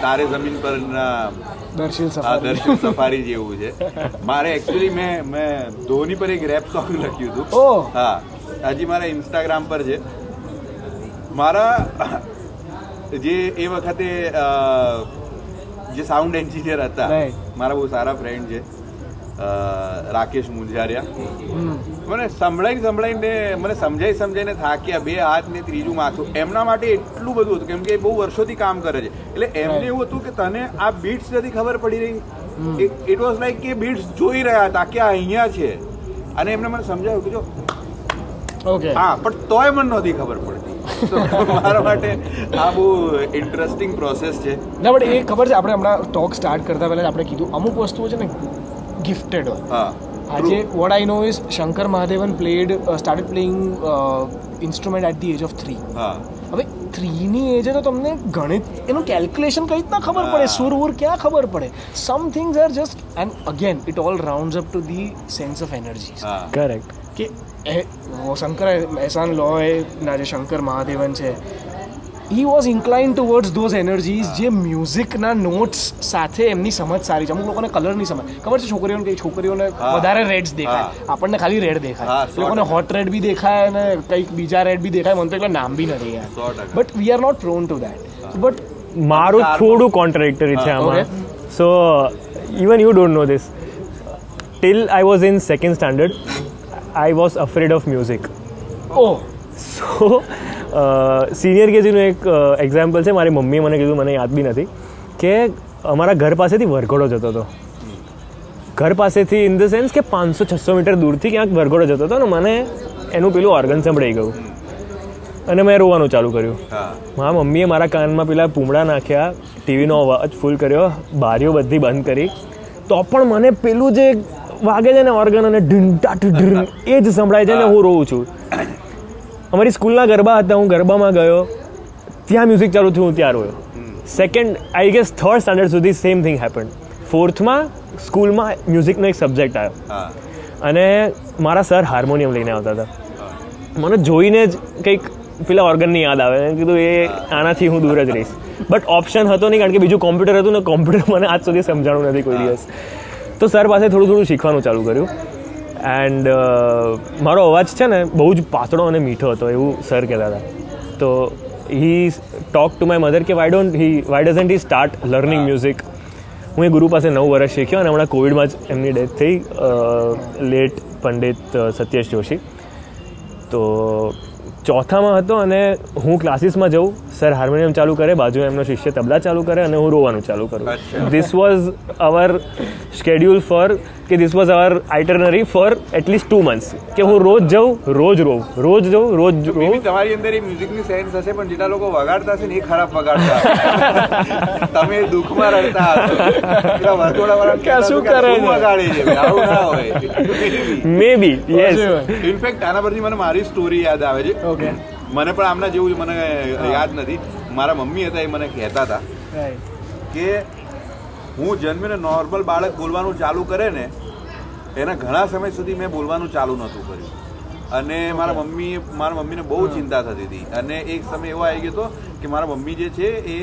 તારે જમીન પરના દર્શિલ દર્શન સફારી. જેવું છે. મારે એકચ્યુઅલી મેં મેં ધોની પર એક રેપ સોંગ લખ્યું હતું. હા. હજી મારા ઇન્સ્ટાગ્રામ પર છે. મારા જે એ વખતે જે સાઉન્ડ એન્જિનિયર હતા. મારા બહુ સારા ફ્રેન્ડ છે રાકેશ મુંજારિયા. મને સંભળાઈને સંભળાઈને મને સમજાઈ સમજાઈને થાક્યા બે હાથ ને ત્રીજું માથું. એમના માટે એટલું બધું હતું કેમ કે એ બહુ વર્ષોથી કામ કરે છે. એટલે એમને એવું હતું કે તને આ બીટ્સ નથી ખબર પડી રહી. ઇટ વોઝ લાઈક કે બીટ્સ જોઈ રહ્યા હતા કે આ અહીંયા છે. અને એમને મને સમજાવ્યું કે જો ઓકે હા પણ તોય મને નહોતી ખબર So, મારા માટે આ બહુ ઇન્ટરેસ્ટિંગ પ્રોસેસ છે. ના બટ એ ખબર છે આપણે હમણાં ટોક સ્ટાર્ટ કરતા પહેલા જ આપણે કીધું અમુક વસ્તુઓ છે ને ગિફ્ટેડ હોય. હા આજે what I know is Shankar Mahadevan played started playing instrument at the age of three હવે થ્રીની એજે તો તમને ગણિત એનું કેલ્ક્યુલેશન કઈ રીતના ખબર પડે. સુર ઉર ક્યાં ખબર પડે? Some things are just and again it all round up to the sense of energy હા. કરેક્ટ કે શંકર એહસાન એ ના જે શંકર મહાદેવન છે he was incline towards those energies જે મ્યુઝિકના નોટ્સ સાથે એમની સમજ સારી છે. અમુક લોકોને કલરની સમજ. ખબર છે છોકરીઓને કઈ છોકરીઓને વધારે રેડ્સ દેખાય? આપણને ખાલી રેડ દેખાય. એ લોકોને હોટ રેડ બી દેખાય અને કંઈક બીજા રેડ બી દેખાય. મને તો એટલે નામ બી નથી યાર but we are not prone to that but મારું થોડું કોન્ટ્રાડિક્ટરી છે આમાં. So even you don't know this till I was in second standard I was afraid of music oh so senior કેજીનું એક એક્ઝામ્પલ છે. મારી મમ્મીએ મને કીધું મને યાદ બી નથી કે અમારા ઘર પાસેથી વરઘોડો જતો હતો. ઘર પાસેથી ઇન ધ સેન્સ કે પાંચસો છસો મીટર દૂરથી ક્યાંક વરઘોડો જતો હતો ને મને એનું પેલું ઓર્ગન સંભળાઈ ગયું. અને મેં રોવાનું ચાલુ કર્યું. મારા મમ્મીએ મારા કાનમાં પેલા પૂમડા નાખ્યા ટીવીનો અવાજ ફૂલ કર્યો બારીઓ બધી બંધ કરી. તો પણ મને પેલું જે વાગે છે ને ઓર્ગન અને ઢીંટા ઢીંઢ. એ જ સંભળાય છે ને હું રોઉં છું. અમારી સ્કૂલના ગરબા હતા હું ગરબામાં ગયો. ત્યાં મ્યુઝિક ચાલુ થયું હું ત્યાં રોયો. Second I guess third standard સુધી સેમ થિંગ હેપન ફોર્થમાં સ્કૂલમાં મ્યુઝિકનો એક સબ્જેક્ટ આવ્યો. અને મારા સર હાર્મોનિયમ લઈને આવતા હતા. મને જોઈને જ કંઈક પેલા ઓર્ગનની યાદ આવે. કીધું એ આનાથી હું દૂર જ રહીશ. બટ ઓપ્શન હતો નહીં કારણ કે બીજું કોમ્પ્યુટર હતું ને કોમ્પ્યુટર મને આજ સુધી સમજાણું નથી કોઈ દિવસ. તો સર પાસે થોડું થોડું શીખવાનું ચાલુ કર્યું. એન્ડ મારો અવાજ છે ને બહુ જ પાતળો અને મીઠો હતો એવું સર કહેતા હતા. તો he talk to my mother કે why don't he why doesn't he start learning music હું એ ગુરુ પાસે નવ વર્ષ શીખ્યો અને હમણાં કોવિડમાં જ એમની ડેથ થઈ લેટ પંડિત સત્યેશ જોશી. તો ચોથામાં હતો અને હું ક્લાસીસમાં જઉં સર હાર્મોનિયમ ચાલુ કરે બાજુ એમનો શિષ્ય તબલા ચાલુ કરે અને હું રોવાનું ચાલુ કરું. This was our schedule for કે this was our itinerary for at least two months કે હું રોજ જાઉં રોજ રોઉં રોજ જાઉં રોજ રોઉં તમારી અંદર એ મ્યુઝિકની સેન્સ હશે પણ જેટલા લોકો વગાડતા હશે ને એ ખરાબ વગાડતા તમે દુઃખમાં રહેતા હતા કે શું કરે છે? વગાડે છે આવું ના હોય. મે બી યસ ઇનફેક્ટ આના પરથી મને મારી સ્ટોરી યાદ આવે છે. ઓકે મને પણ આમના જેવું મને યાદ નથી. મારા મમ્મી હતા એ મને કહેતા હતા કે હું જન્મીને નોર્મલ બાળક બોલવાનું ચાલુ કરે ને એના ઘણા સમય સુધી મેં બોલવાનું ચાલુ નહોતું કર્યું. અને મારા મમ્મી મારા મમ્મીને બહુ ચિંતા થતી હતી. અને એક સમય એવો આવી ગયો હતો કે મારા મમ્મી જે છે એ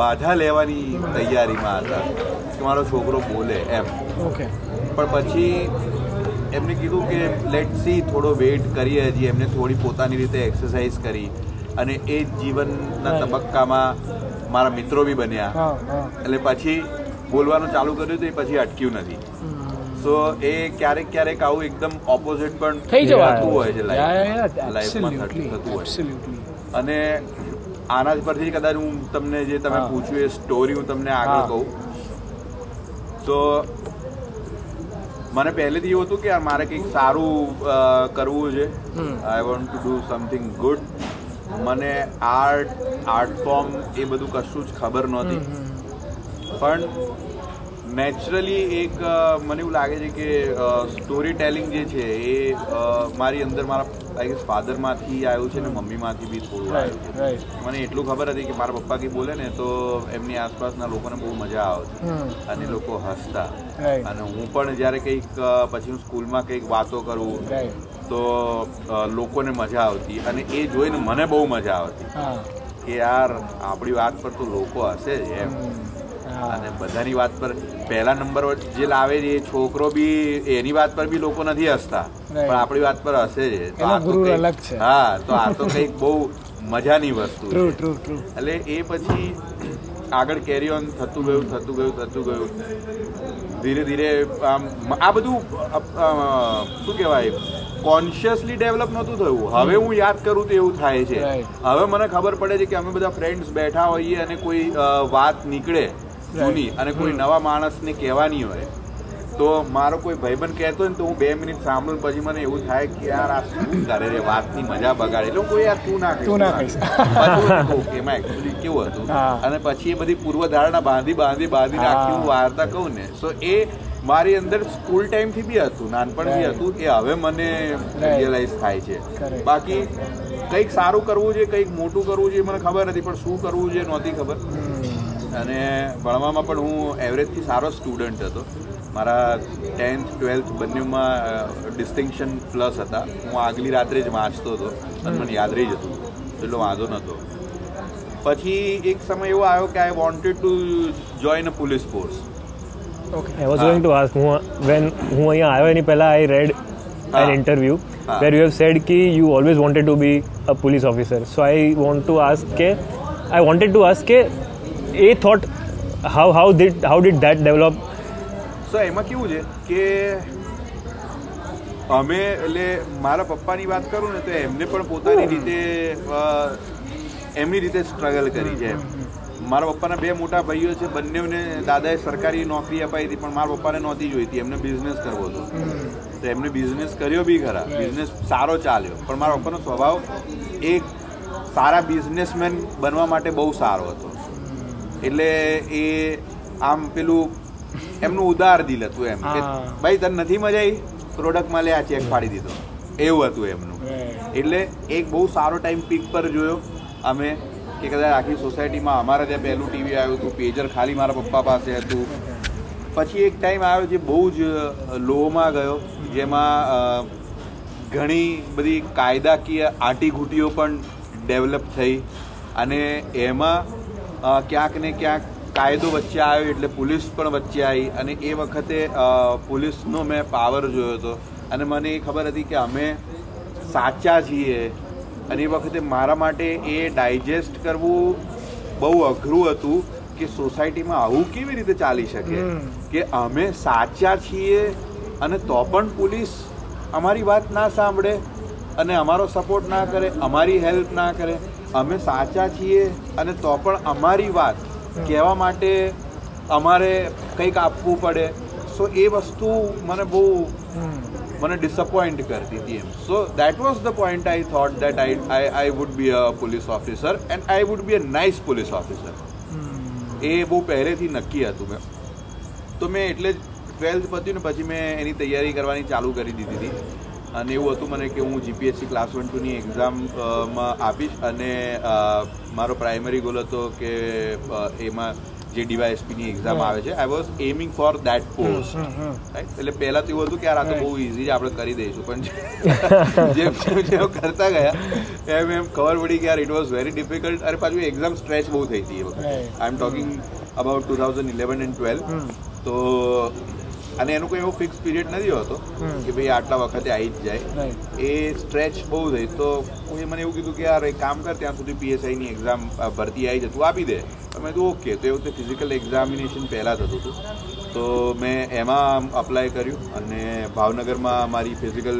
બાધા લેવાની તૈયારીમાં હતા. કે મારો છોકરો બોલે એમ. ઓકે પણ પછી એમને કીધું કે લેટ સી થોડો વેઇટ કરીએ હજી. એમને થોડી પોતાની રીતે એક્સરસાઇઝ કરી અને એ જીવનના તબક્કામાં મારા મિત્રો બી બન્યા. એટલે પછી બોલવાનું ચાલુ કર્યું તો એ પછી અટક્યું નથી. સો એ ક્યારેક ક્યારેક આવું એકદમ ઓપોઝિટ પણ થઈ જવાતું હોય છે લાઈફમાં થતું હોય અને આના જ પરથી કદાચ હું તમને જે તમે પૂછ્યું એ સ્ટોરી હું તમને આગળ કહું. તો મને પહેલેથી એવું હતું કે મારે કંઈક સારું કરવું છે. I want to do something good મને આર્ટ આર્ટ ફોર્મ એ બધું કશું જ ખબર નહોતી. પણ નેચરલી એક મને એવું લાગે છે કે સ્ટોરી ટેલિંગ જે છે એ મારી અંદર મારા આઈ ગેસ ફાધરમાંથી આવ્યું છે ને મમ્મીમાંથી બી થોડું આવ્યું છે. મને એટલું ખબર હતી કે મારા પપ્પા કંઈ બોલે ને તો એમની આસપાસના લોકોને બહુ મજા આવતી. અને લોકો હસતા. અને હું પણ જ્યારે કંઈક પછી હું સ્કૂલમાં કંઈક વાતો કરું તો લોકોને મજા આવતી. અને એ જોઈને મને બહુ મજા આવતી કે યાર આપણી વાત પર તો લોકો હશે જ એમ. અને બધાની વાત પર પહેલા નંબર જે લાવે છે છોકરો બી એની વાત પર બી લોકો નથી હસતા. પણ આપણી વાત પર હસે છે. તો આ તો અલગ છે. હા તો આ તો કંઈક બહુ મજાની વસ્તુ એટલે એ પછી આગળ કેરી ઓન થતું ગયું થતું ગયું થતું ગયું. ધીરે ધીરે આમ આ બધું શું કહેવાય? કોન્શિયસલી ડેવલપ નહોતું થયું. હવે હું યાદ કરું તો એવું થાય છે. હવે મને ખબર પડે છે કે અમે બધા ફ્રેન્ડ્સ બેઠા હોઈએ અને કોઈ વાત નીકળે. જૂની અને કોઈ નવા માણસને કહેવાની હોય તો મારો કોઈ ભાઈબંધ કહેતો હોય ને તો હું બે મિનિટ સાંભળું પછી મને એવું થાય કે યાર આ શું કરે રે વાતની મજા બગાડે. એટલે કોઈ યાર તું ના તું ના કહીશ. એમાં actually કેવું હતું? અને પછી એ બધી પૂર્વધારણા બાંધી બાંધી બાંધી રાખી હું વાર્તા કહું ને સો એ મારી અંદર સ્કૂલ ટાઈમથી બી હતું નાનપણથી. હતું એ હવે મને રિયલાઇઝ થાય છે. બાકી કંઈક સારું કરવું છે કંઈક મોટું કરવું છે મને ખબર નથી પણ શું કરવું છે નહોતી ખબર. અને ભણવામાં પણ હું એવરેજથી સારો સ્ટુડન્ટ હતો. મારા ટેન્થ ટ્વેલ્થ બંનેમાં ડિસ્ટિંક્શન પ્લસ હતા. હું આગલી રાત્રે જ વાંચતો હતો. અને મને યાદ રહી જતું. હતું એટલો વાંધો નહોતો. પછી એક સમય એવો આવ્યો કે I wanted to join a police force okay I was going to ask હું વેન હું અહીંયા આવ્યો એની પહેલાં I read I an interview you where you have said कि you always wanted to be a police officer. So I want to ask કે I wanted to ask કે એ thought how how did how did that develop so એમાં કેવું છે કે અમે એટલે મારા પપ્પાની વાત કરું ને તો એમને પણ પોતાની રીતે એમની રીતે સ્ટ્રગલ કરી છે મારા પપ્પાના બે મોટા ભાઈઓ છે બંનેને દાદાએ સરકારી નોકરી અપાઈ હતી પણ મારા પપ્પાને નહોતી જોઈતી એમને બિઝનેસ કરવો હતો. તો એમને બિઝનેસ કર્યો બી ખરા. બિઝનેસ સારો ચાલ્યો. પણ મારા પપ્પાનો સ્વભાવ એક સારા બિઝનેસમેન બનવા માટે બહુ સારો હતો. એટલે એ આમ પેલું એમનું ઉદાર દિલ હતું એમ. કે ભાઈ તને નથી મજા આવી? પ્રોડક્ટમાં લે આ ચેક ફાડી દીધો. એવું હતું એમનું. એટલે એક બહુ સારો ટાઈમ પીક પર જોયો. અમે કે કદાચ આખી સોસાયટીમાં અમારા ત્યાં પહેલું ટીવી આવ્યું હતું પેજર ખાલી મારા પપ્પા પાસે હતું. પછી એક ટાઈમ આવ્યો જે બહુ જ લોમાં ગયો જેમાં ઘણી બધી કાયદાકીય આંટીઘૂંટીઓ પણ ડેવલપ થઈ. અને એમાં ક્યાંક ને ક્યાંક કાયદો વચ્ચે આવ્યો એટલે પોલીસ પણ વચ્ચે આવી અને એ વખતે પોલીસનો મેં પાવર જોયો હતો. અને મને એ ખબર હતી કે અમે સાચા છીએ અને એ વખતે મારા માટે એ ડાયજેસ્ટ કરવું બહુ અઘરું હતું કે સોસાયટીમાં આવું કેવી રીતે ચાલી શકે? કે અમે સાચા છીએ અને તો પણ પોલીસ અમારી વાત ના સાંભળે અને અમારો સપોર્ટ ના કરે અમારી હેલ્પ ના કરે. અમે સાચા છીએ અને તો પણ અમારી વાત કહેવા માટે અમારે કંઈક આપવું પડે. સો એ વસ્તુ મને બહુ મને ડિસઅપોઇન્ટ કરતી હતી એમ. So that was the point I thought that I I I would be a police officer and I would be a nice police officer એ બહુ પહેલેથી નક્કી હતું મેં. તો મેં એટલે જ ટ્વેલ્થ પત્યું ને પછી મેં એની તૈયારી કરવાની ચાલુ કરી દીધી હતી. અને એવું હતું મને કે હું જીપીએસસી ક્લાસ વન ટુની એક્ઝામમાં આપીશ અને મારો પ્રાઇમરી ગોલ હતો કે એમાં જે ડીવાયએસપીની એક્ઝામ આવે છે I was aiming for that post right એટલે પહેલાં તો એવું હતું કે આ તો બહુ ઇઝી છે આપણે કરી દઈશું પણ જેમ જેમ કરતા ગયા એમ એમ ખબર પડી કે યાર ઇટ વોઝ વેરી ડિફિકલ્ટ અને પાછું એક્ઝામ સ્ટ્રેચ બહુ થઈ હતી એ વખતે. I am talking about two thousand eleven and twelve તો અને એનું કોઈ એવો ફિક્સ પીરિયડ નથી હોતો કે ભાઈ આટલા વખતે આવી જ જાય. એ સ્ટ્રેચ બહુ થઈ. તો કોઈ મને એવું કીધું કે યાર એક કામ કર ત્યાં સુધી પીએસઆઈની એક્ઝામ ભરતી આવી જતું આપી દે. તો મેં કીધું ઓકે. તો એ વખતે ફિઝિકલ એક્ઝામિનેશન પહેલાં થતું હતું. તો મેં એમાં અપ્લાય કર્યું અને ભાવનગરમાં મારી ફિઝિકલ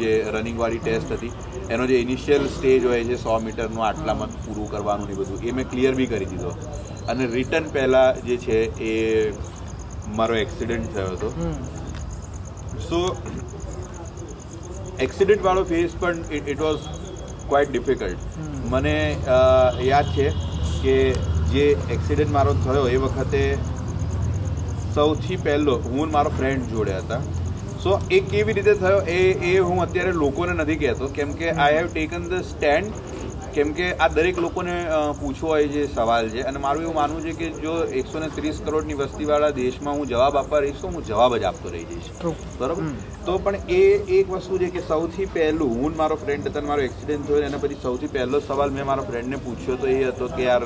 જે રનિંગવાળી ટેસ્ટ હતી એનો જે ઇનિશિયલ સ્ટેજ હોય છે સો મીટરનું આટલામાં પૂરું કરવાનું ને બધું એ મેં ક્લિયર બી કરી દીધો. અને રિટર્ન પહેલાં જે છે એ મારો એક્સિડન્ટ થયો હતો. સો એક્સિડન્ટ વાળો ફેસ પણ ઇટ વોઝ ક્વાઇટ ડિફિકલ્ટ મને યાદ છે કે જે એક્સિડન્ટ મારો થયો એ વખતે સૌથી પહેલો હું મારો ફ્રેન્ડ જોડે હતા. સો એ કેવી રીતે થયો એ એ હું અત્યારે લોકોને નથી કહેતો. કેમ કે I have taken the stand કેમ કે આ દરેક લોકોને પૂછવો હોય જે સવાલ છે. અને મારું એવું માનવું છે કે જો એકસો ને ત્રીસ કરોડની વસ્તીવાળા દેશમાં હું જવાબ આપવા રહીશ તો હું જવાબ જ આપતો રહી જઈશ. બરાબર? તો પણ એ એક વસ્તુ છે કે સૌથી પહેલું હું મારો ફ્રેન્ડ હતા મારો એક્સિડન્ટ થયો એના પછી સૌથી પહેલો સવાલ મેં મારા ફ્રેન્ડને પૂછ્યો તો એ હતો કે યાર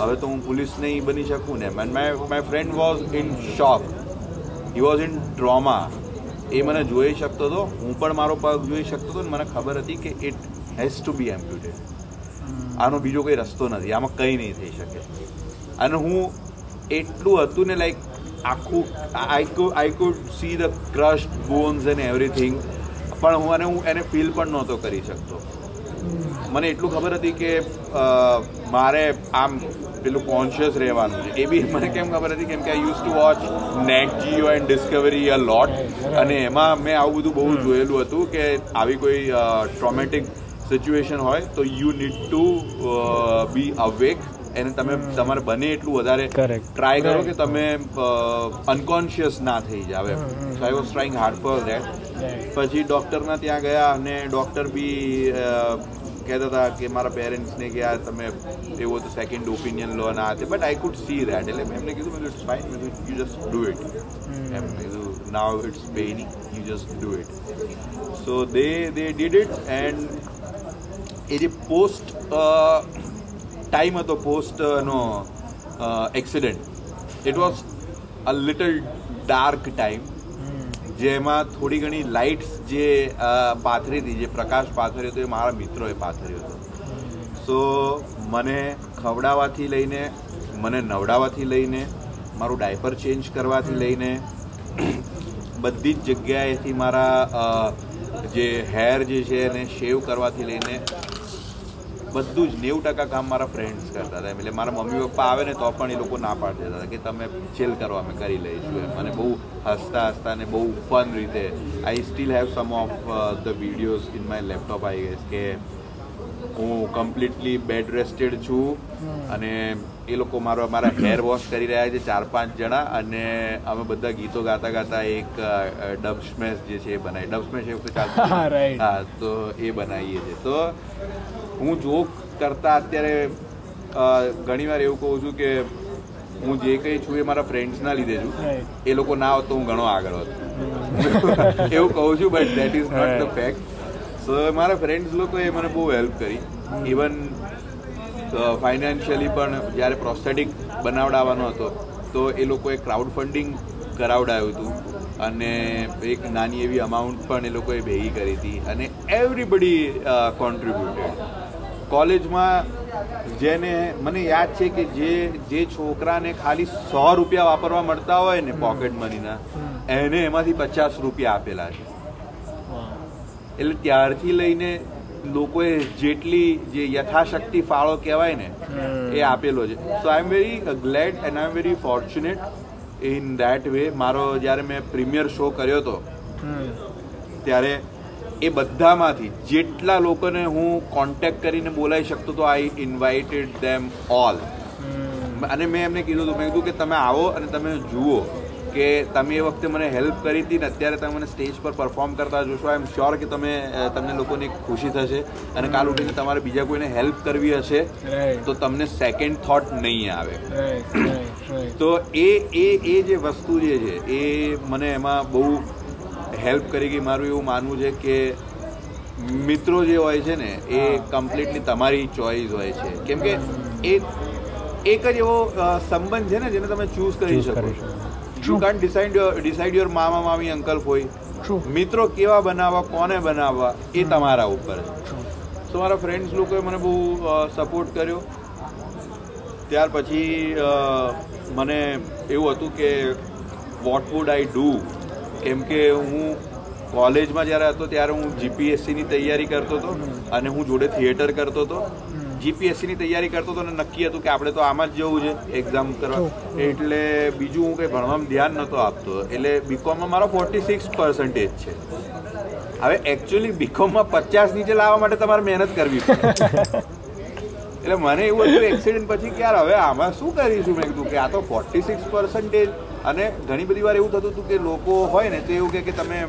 હવે તો હું પોલીસ નહીં બની શકું ને? My my friend was in shock he was in trauma એ મને જોઈ શકતો હતો. હું પણ મારો પગ જોઈ શકતો હતો ને મને ખબર હતી કે it has to be amputated આનો બીજો કોઈ રસ્તો નથી. આમાં કંઈ નહીં થઈ શકે. અને હું એટલું હતું ને લાઈક આખું I could I could see the crush bones and everything પણ હું અને હું એને ફીલ પણ નહોતો કરી શકતો. મને એટલું ખબર હતી કે મારે આમ પેલું કોન્શિયસ રહેવાનું છે. એ બી મને કેમ ખબર હતી? કેમ કે I use to watch Nat Geo and Discovery a lot અને એમાં મેં આવું બધું બહુ જોયેલું હતું કે આવી કોઈ ટ્રોમેટિક સિચ્યુએશન હોય તો you need to be awake એને તમે તમારે બને એટલું વધારે Correct. ટ્રાય કરો કે તમે અનકોન્શિયસ ના થઈ જાવ એમ. So I was trying hard for that પછી ડૉક્ટરના ત્યાં ગયા અને ડૉક્ટર બી અ, કહેતા હતા કે મારા પેરેન્ટ્સને કે આ તમે એવું તો સેકન્ડ ઓપિનિયન લો અને આ તે. But I could see that એટલે મેં એમને કીધું મેં ઇટ્સ ફાઇન મેં યુ જસ્ટ ડુ ઇટ એમ મેં કીધું now it's paining you just do it so they they did it and એ જે પોસ્ટ ટાઈમ હતો પોસ્ટનો accident it was a little dark time જેમાં થોડી ઘણી લાઇટ્સ જે પાથરી હતી જે પ્રકાશ પાથર્યો હતો એ મારા મિત્રોએ પાથર્યો હતો. સો મને ખવડાવવાથી લઈને મને નવડાવવાથી લઈને મારું ડાયપર ચેન્જ કરવાથી લઈને બધી જ જગ્યાએથી મારા જે હેર જે છે એને શેવ કરવાથી લઈને બધું જ નેવું ટકા કામ મારા ફ્રેન્ડ્સ કરતા હતા. એટલે મારા મમ્મી પપ્પા આવે ને તો પણ એ લોકો ના પાડતા હતા કે તમે ચેલ કરો અમે કરી લઈશું એમ. અને બહુ હસતા હસતા ને બહુ ફન રીતે I still have some of the videos in my laptop I guess કે હું કમ્પ્લીટલી બેડ રેસ્ટેડ છું અને એ લોકો મારો મારા હેર વોશ કરી રહ્યા છે ચાર પાંચ જણા અને અમે બધા ગીતો ગાતા ગાતા એક ડબ સ્મેશ જે છે એ બનાવી. ડબ સ્મેશ એ વખતે ચાલતું હા, તો એ બનાવીએ છીએ. તો હું જોક કરતા અત્યારે ઘણીવાર એવું કહું છું કે હું જે કંઈ છું એ મારા ફ્રેન્ડ્સના લીધે છું. એ લોકો ના હોત તો હું ઘણો આગળ હોત. એવું કહું છું but that is not the fact so મારા ફ્રેન્ડ્સ લોકોએ મને બહુ હેલ્પ કરી. ઇવન ફાઇનાન્શિયલી પણ જ્યારે પ્રોસ્થેટિક બનાવડાવવાનો હતો તો એ લોકોએ ક્રાઉડ ફંડિંગ કરાવડાવ્યું હતું અને એક નાની એવી અમાઉન્ટ પણ એ લોકોએ ભેગી કરી હતી અને એવરીબડી કોન્ટ્રીબ્યુટેડ કોલેજમાં જેને મને યાદ છે કે જે જે છોકરાને ખાલી સો રૂપિયા વાપરવા મળતા હોય ને પોકેટ મનીના એને એમાંથી પચાસ રૂપિયા આપેલા છે. એટલે ત્યારથી લઈને લોકોએ જેટલી જે યથાશક્તિ ફાળો કહેવાય ને એ આપેલો છે. So I am very glad and I am very fortunate in that way મારો જ્યારે મેં પ્રીમિયર શો કર્યો હતો ત્યારે એ બધામાંથી જેટલા લોકોને હું કોન્ટેક્ટ કરીને બોલાવી શકતો તો આઈ ઇન્વાઇટેડ ધેમ ઓલ અને મેં એમને કીધું હતું મેં કીધું કે તમે આવો અને તમે જુઓ. કે તમે એ વખતે મને હેલ્પ કરી હતી ને અત્યારે તમે મને સ્ટેજ પર પરફોર્મ કરતા જોશો આઈ એમ શ્યોર કે તમે તમને લોકોને ખુશી થશે. અને કાલ ઉઠીને તમારે બીજા કોઈને હેલ્પ કરવી હશે તો તમને સેકન્ડ થોટ નહીં આવે. તો એ એ એ જે વસ્તુ જે છે એ મને એમાં બહુ હેલ્પ કરી ગઈ. મારું એવું માનવું છે કે મિત્રો જે હોય છે ને એ કમ્પ્લીટલી તમારી ચોઈસ હોય છે. કેમ કે એ એક જ એવો સંબંધ છે ને જેને તમે ચૂઝ કરી શકો શકો. યુ કાન ડિસાઇડ ડિસાઇડ યોર મામા મામી અંકલ હોય. મિત્રો કેવા બનાવવા કોને બનાવવા એ તમારા ઉપર તો મારા ફ્રેન્ડ્સ લોકોએ મને બહુ સપોર્ટ કર્યો ત્યાર પછી મને એવું હતું કે વોટ વુડ આઈ ડુ કેમ કે હું કોલેજમાં જ્યારે હતો ત્યારે હું જીપીએસસીની તૈયારી કરતો હતો અને હું જોડે થિયેટર કરતો હતો જીપીએસસીની તૈયારી કરતો હતો અને નક્કી હતું કે આપણે તો આમાં જ જવું છે એક્ઝામ કરવા. એટલે બીજું હું કંઈ ભણવામાં ધ્યાન નહોતો આપતો. એટલે બીકોમમાં મારો ફોર્ટી સિક્સ પર્સન્ટેજ છે. હવે એકચ્યુઅલી બીકોમમાં પચાસ નીચે લાવવા માટે તમારે મહેનત કરવી પડે. એટલે મને એવું હતું એક્સિડન્ટ પછી કે યાર હવે આમાં શું કરીશું? મેં કીધું કે આ તો ફોર્ટી સિક્સ પર્સન્ટેજ અને ઘણી બધી વાર એવું થતું હતું કે લોકો હોય ને તો એવું કે તમે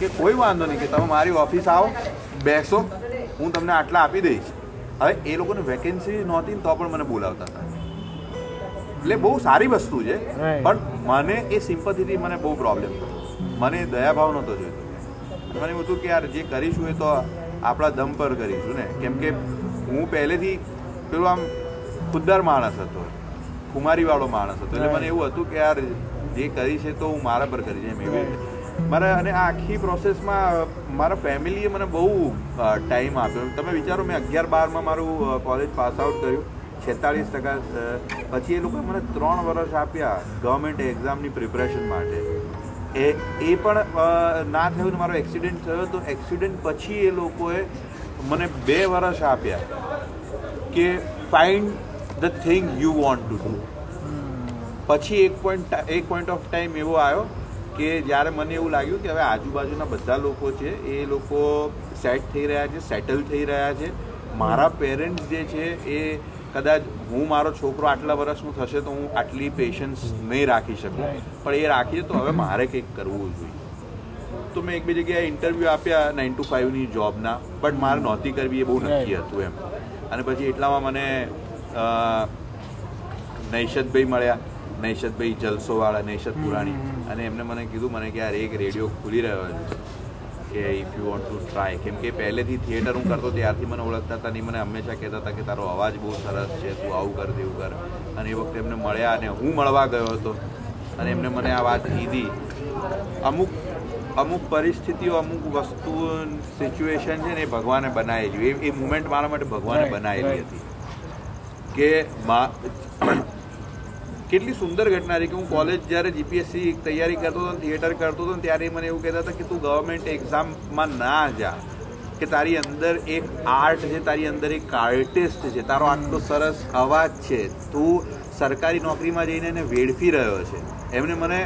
કે કોઈ વાંધો નહીં કે તમે મારી ઓફિસ આવો બેસો હું તમને આટલા આપી દઈશ. હવે એ લોકોને વેકેન્સી નહોતી તો પણ મને બોલાવતા હતા. એટલે બહુ સારી વસ્તુ છે પણ મને એ સિમ્પથીથી મને બહુ પ્રોબ્લેમ થયો. મને દયાભાવ નહોતો જોઈતો. મને એવું હતું કે યાર જે કરીશું એ તો આપણા દમ પર કરીશું ને. કેમ કે હું પહેલેથી પેલું આમ ખુદદાર માણસ હતો કુમારીવાળો માણસ હતો. એટલે મને એવું હતું કે યાર જે કરી છે તો હું મારા પર કરી છે એમ એવી રીતે. મારા અને આ આખી પ્રોસેસમાં મારા ફેમિલીએ મને બહુ ટાઈમ આપ્યો. તમે વિચારો મેં અગિયાર બારમાં મારું કોલેજ પાસ આઉટ કર્યું. છેતાળીસ ટકા પછી એ લોકોએ મને ત્રણ વર્ષ આપ્યા ગવર્મેન્ટ એક્ઝામની પ્રિપરેશન માટે. એ એ પણ ના થયું ને મારો એક્સિડન્ટ થયો તો એક્સિડન્ટ પછી એ લોકોએ મને બે વર્ષ આપ્યા કે find the thing you want to do પછી એક પોઈન્ટ એક પોઈન્ટ ઓફ ટાઈમ એવો આવ્યો કે જ્યારે મને એવું લાગ્યું કે હવે આજુબાજુના બધા લોકો છે એ લોકો સેટ થઈ રહ્યા છે સેટલ થઈ રહ્યા છે. મારા પેરેન્ટ્સ જે છે એ કદાચ હું મારો છોકરો આટલા વર્ષનું થશે તો હું આટલી પેશન્સ નહીં રાખી શકું. પણ એ રાખીએ તો હવે મારે કંઈક કરવું જોઈએ. તો મેં એક બે જગ્યાએ ઇન્ટરવ્યૂ આપ્યા નાઇન ટુ ફાઇવની જોબના બટ મારે નહોતી કરવી એ બહુ નક્કી હતું એમ. અને પછી એટલામાં મને અ, નૈશદભાઈ મળ્યા. નૈશદભાઈ જલસોવાળા નૈશદ પુરાણી. અને એમને મને કીધું મને કે યાર એક રેડિયો ખુલી રહ્યો છે કે if you want to try કેમ કે પહેલેથી થિયેટર હું કરતો ત્યારથી મને ઓળખતા હતા નહીં મને હંમેશા કહેતા હતા કે તારો અવાજ બહુ સરસ છે તું આવું કર તેવું કર. અને એ વખતે એમને મળ્યા અને હું મળવા ગયો હતો. અને એમને મને આ વાત કીધી. અમુક અમુક પરિસ્થિતિઓ અમુક વસ્તુ સિચ્યુએશન છે ને એ ભગવાને બનાવેલી. એ એ મુમેન્ટ મારા માટે ભગવાને બનાવેલી હતી. કે મા કેટલી સુંદર ઘટના રહી કે હું કોલેજ જ્યારે જીપીએસસી તૈયારી કરતો હતો થિયેટર કરતો હતો ત્યારે મને એવું કહેતા હતા કે તું ગવર્મેન્ટ એક્ઝામમાં ના જા, કે તારી અંદર એક આર્ટ છે, તારી અંદર એક આર્ટિસ્ટ છે, તારો આટલો સરસ અવાજ છે, તું સરકારી નોકરીમાં જઈને એને વેડફી રહ્યો છે. એમને મને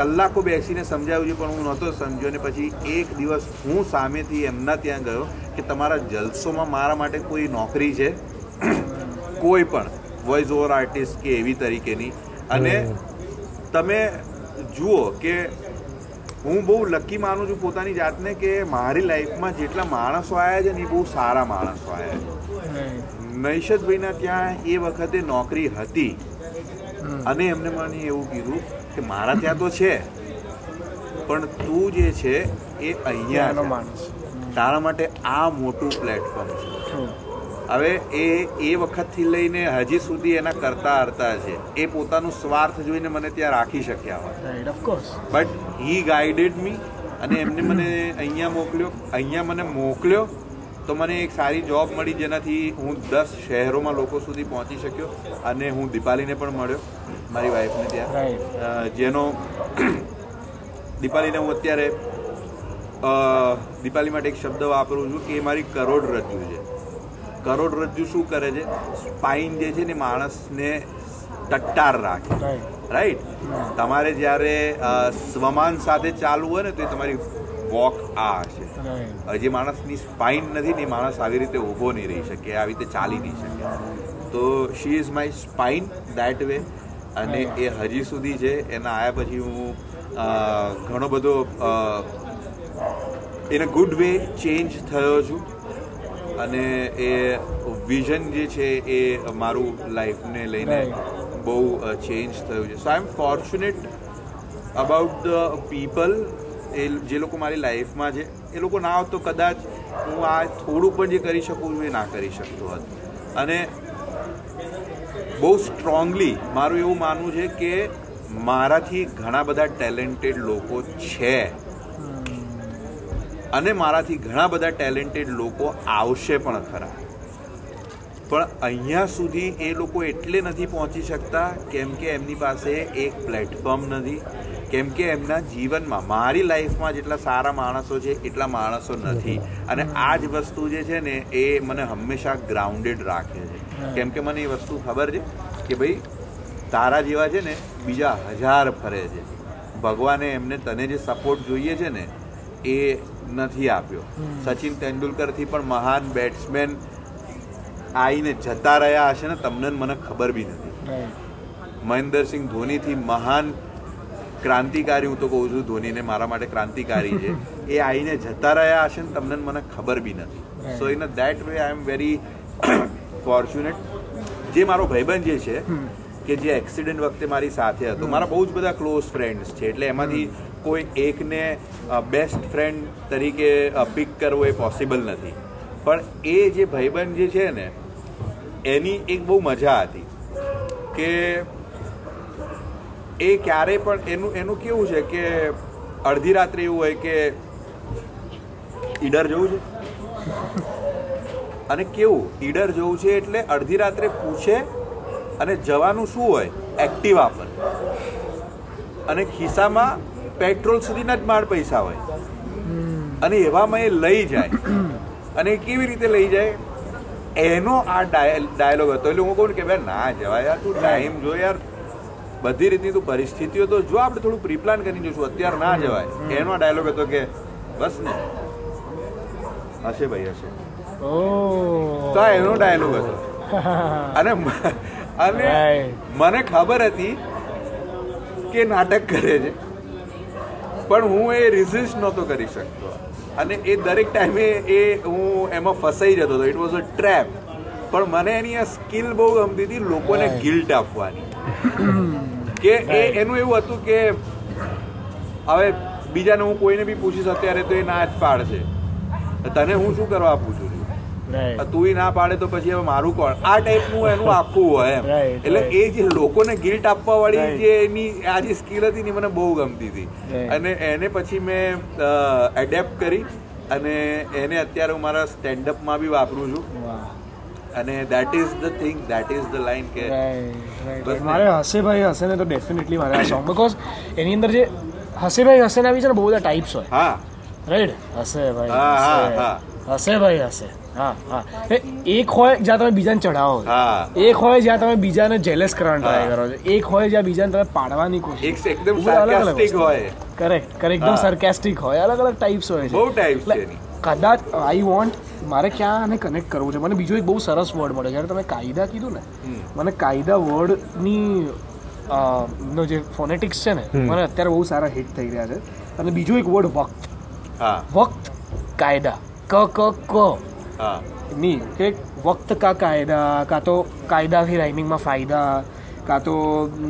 કલાકો બેસીને સમજાવ્યું પણ હું નહોતો સમજ્યો અને પછી એક દિવસ હું સામેથી એમના ત્યાં ગયો કે તમારા જલસોમાં મારા માટે કોઈ નોકરી છે, કોઈ પણ. વોઇસ ઓવર આર્ટિસ્ટ કે એવી તરીકેની. અને તમે જુઓ કે હું બહુ લકી માનું છું પોતાની જાતને કે મારી લાઈફમાં જેટલા માણસો આવ્યા છે ને એ બહુ સારા માણસો આવ્યા છે. નૈષદભાઈના ત્યાં એ વખતે નોકરી હતી. અને એમને મને એવું કીધું કે મારા ત્યાં તો છે પણ તું જે છે એ અહીંયાનો માણસ તારા માટે આ મોટું પ્લેટફોર્મ છે. હવે એ એ વખતથી લઈને હજી સુધી એના કરતા હરતા છે. એ પોતાનું સ્વાર્થ જોઈને મને ત્યાં રાખી શક્યા હોય. બટ હી ગાઈડેડ મી અને એમને મને અહીંયા મોકલ્યો. અહીંયા મને મોકલ્યો તો મને એક સારી જોબ મળી જેનાથી હું દસ શહેરોમાં લોકો સુધી પહોંચી શક્યો અને હું દીપાલીને પણ મળ્યો મારી વાઈફને ત્યાં. જેનો દીપાલીને હું અત્યારે દીપાલી માટે એક શબ્દ વાપરું છું કે એ મારી કરોડરજ્જુ છે. કરોડરજ્જુ શું કરે છે? સ્પાઇન જે છે ને માણસને ટટ્ટાર રાખે. રાઈટ તમારે જ્યારે સ્વમાન સાથે ચાલવું હોય ને તો એ તમારી વોક આ હશે. હજી જે માણસની સ્પાઇન નથી ને એ માણસ આવી રીતે ઊભો નહીં રહી શકે આવી રીતે ચાલી નહીં શકે. તો she is my spine that way અને એ હજી સુધી છે એના આવ્યા પછી હું ઘણો બધો in a good way change થયો છું. અને એ વિઝન જે છે એ મારું લાઈફને લઈને બહુ ચેન્જ થયું છે. So I am fortunate about the people એ જે લોકો મારી લાઈફમાં છે એ લોકો ના હોત તો કદાચ હું આ થોડું પણ જે કરી શકું છું એ ના કરી શકતો હોત. અને બહુ સ્ટ્રોંગલી મારું એવું માનવું છે કે મારાથી ઘણા બધા ટેલેન્ટેડ લોકો છે. અને મારાથી ઘણા બધા ટેલેન્ટેડ લોકો આવશે પણ ખરા. પણ અહીંયા સુધી એ લોકો એટલે નથી પહોંચી શકતા કેમ કે એમની પાસે એક પ્લેટફોર્મ નથી કેમ કે એમના જીવનમાં મારી લાઈફમાં જેટલા સારા માણસો છે એટલા માણસો નથી. અને આ જ વસ્તુ જે છે ને એ મને હંમેશા ગ્રાઉન્ડેડ રાખે છે. કેમ કે મને એ વસ્તુ ખબર છે કે ભાઈ તારા જેવા છે ને બીજા હજાર ફરે છે. ભગવાને એમને તને જે સપોર્ટ જોઈએ છે ને એ નથી આપ્યો. સચિન તેંડુલકરથી પણ મહાન બેટ્સમેન આવીને જતા રહ્યા હશે ને તમને મને ખબર બી નથી. મહેન્દ્રસિંહ ધોનીથી મહાન ક્રાંતિકારી હું તો કહું છું ધોનીને મારા માટે ક્રાંતિકારી છે એ આવીને જતા રહ્યા હશે ને તમને મને ખબર બી નથી. So in that way I am very fortunate જે મારો ભાઈબંધ જે છે કે જે એક્સિડન્ટ વખતે મારી સાથે હતો મારા બહુ જ બધા ક્લોઝ ફ્રેન્ડ્સ છે એટલે એમાંથી કોઈ એકને બેસ્ટ ફ્રેન્ડ તરીકે પિક કરવો એ પોસિબલ નથી. પણ એ જે ભાઈબંધ જે છે ને, એની એક બહુ મજા હતી કે એ ક્યારે પણ એનું એનું કેવું છે કે અડધી રાત્રે એવું હોય કે ઈડર જવું છે? અને કેવું, ઈડર જવું છે એટલે અડધી રાત્રે પૂછે અને જવાનું શું હોય? એક્ટિવા પર અને ખિસ્સામાં પેટ્રોલ સુધીના જ માળ પૈસા હોય. અને એવામાં એ લઈ જાય. અને કેવી રીતે લઈ જાય? એનો આ ડાયલોગ હતો. એટલે હું કહું કે ભાઈ ના જવાય યાર તું ટાઈમ જો યાર. બધી રીતની તું પરિસ્થિતિઓ તો જો આપણે થોડું પ્રીપ્લાન કરી જોશું અત્યારે ના જવાય. એનો ડાયલોગ હતો કે બસ ને. હશે ભાઈ હશે. તો આ એનો ડાયલોગ હતો. અને અને. મને ખબર હતી કે નાટક કરે છે. પણ હું એ રિઝિસ્ટ નહોતો કરી શકતો. અને એ દરેક ટાઈમે એ હું એમાં ફસાઈ જતો હતો. ઇટ વોઝ અ ટ્રેપ પણ મને એની આ સ્કિલ બહુ ગમતી હતી લોકોને ગિલ્ટ આપવાની. કે એ એનું એવું હતું કે હવે બીજાને હું કોઈને બી પૂછીશ અત્યારે તો એ ના જ પાડશે. તને હું શું કરવા પૂછું? રાઈટ ના પાડે તો પછી હવે મારું કોણ? આ ટાઈપનું એનું આખું હોય એમ. એટલે એ જે લોકોને ગિલ્ટ આપવા વાળી જે એની આ જે સ્કિલ હતી ને મને બહુ ગમતી હતી. અને એને પછી મેં એડેપ્ટ કરી અને એને અત્યારે હું મારા સ્ટેન્ડઅપમાં બી વાપરું છું. અને that is the thing that is the line કે. મારે હસે ભાઈ હસે ને. તો ડેફિનેટલી મારે આ સોંગ બીકોઝ એની અંદર જે હસે ભાઈ હસે ના બી છે ને બહુ બધા ટાઈપ્સ હોય. હા. રાઈટ હસે ભાઈ હા, હા, હા. હસે ભાઈ હસે. હા હા. એક હોય જ્યાં તમે બીજાને ચઢાવો. એક હોય જ્યાં તમે બીજાને જેલેસ કરવાનો ટ્રાય કરો છો. એક હોય જ્યાં બીજાને તમે પાડવાની કોશિશ એકદમ અલગ અલગ સાર્કાસ્ટિક હોય. કરેક્ટ કરેક્ટ એકદમ સાર્કાસ્ટિક હોય. અલગ અલગ ટાઈપ્સ હોય છે. બહુ ટાઈપ્સ છે કદાચ આઈ વોન્ટ મારે ક્યાં આને કનેક્ટ કરવું છે? મને બીજો એક બહુ સરસ વર્ડ મળ્યો. જ્યારે તમે કાયદા કીધું ને મને કાયદા વર્ડની નો જે ફોનેટિક્સ છે ને મને અત્યારે બહુ સારા હિટ થઈ રહ્યા છે. અને બીજો એક વર્ડ વક્ત. હા. વક્ત કાયદા. ક ક ક. નહીં કે વક્ત કા કાયદા કાં તો કાયદાથી રાઇમિંગમાં ફાયદા કાં તો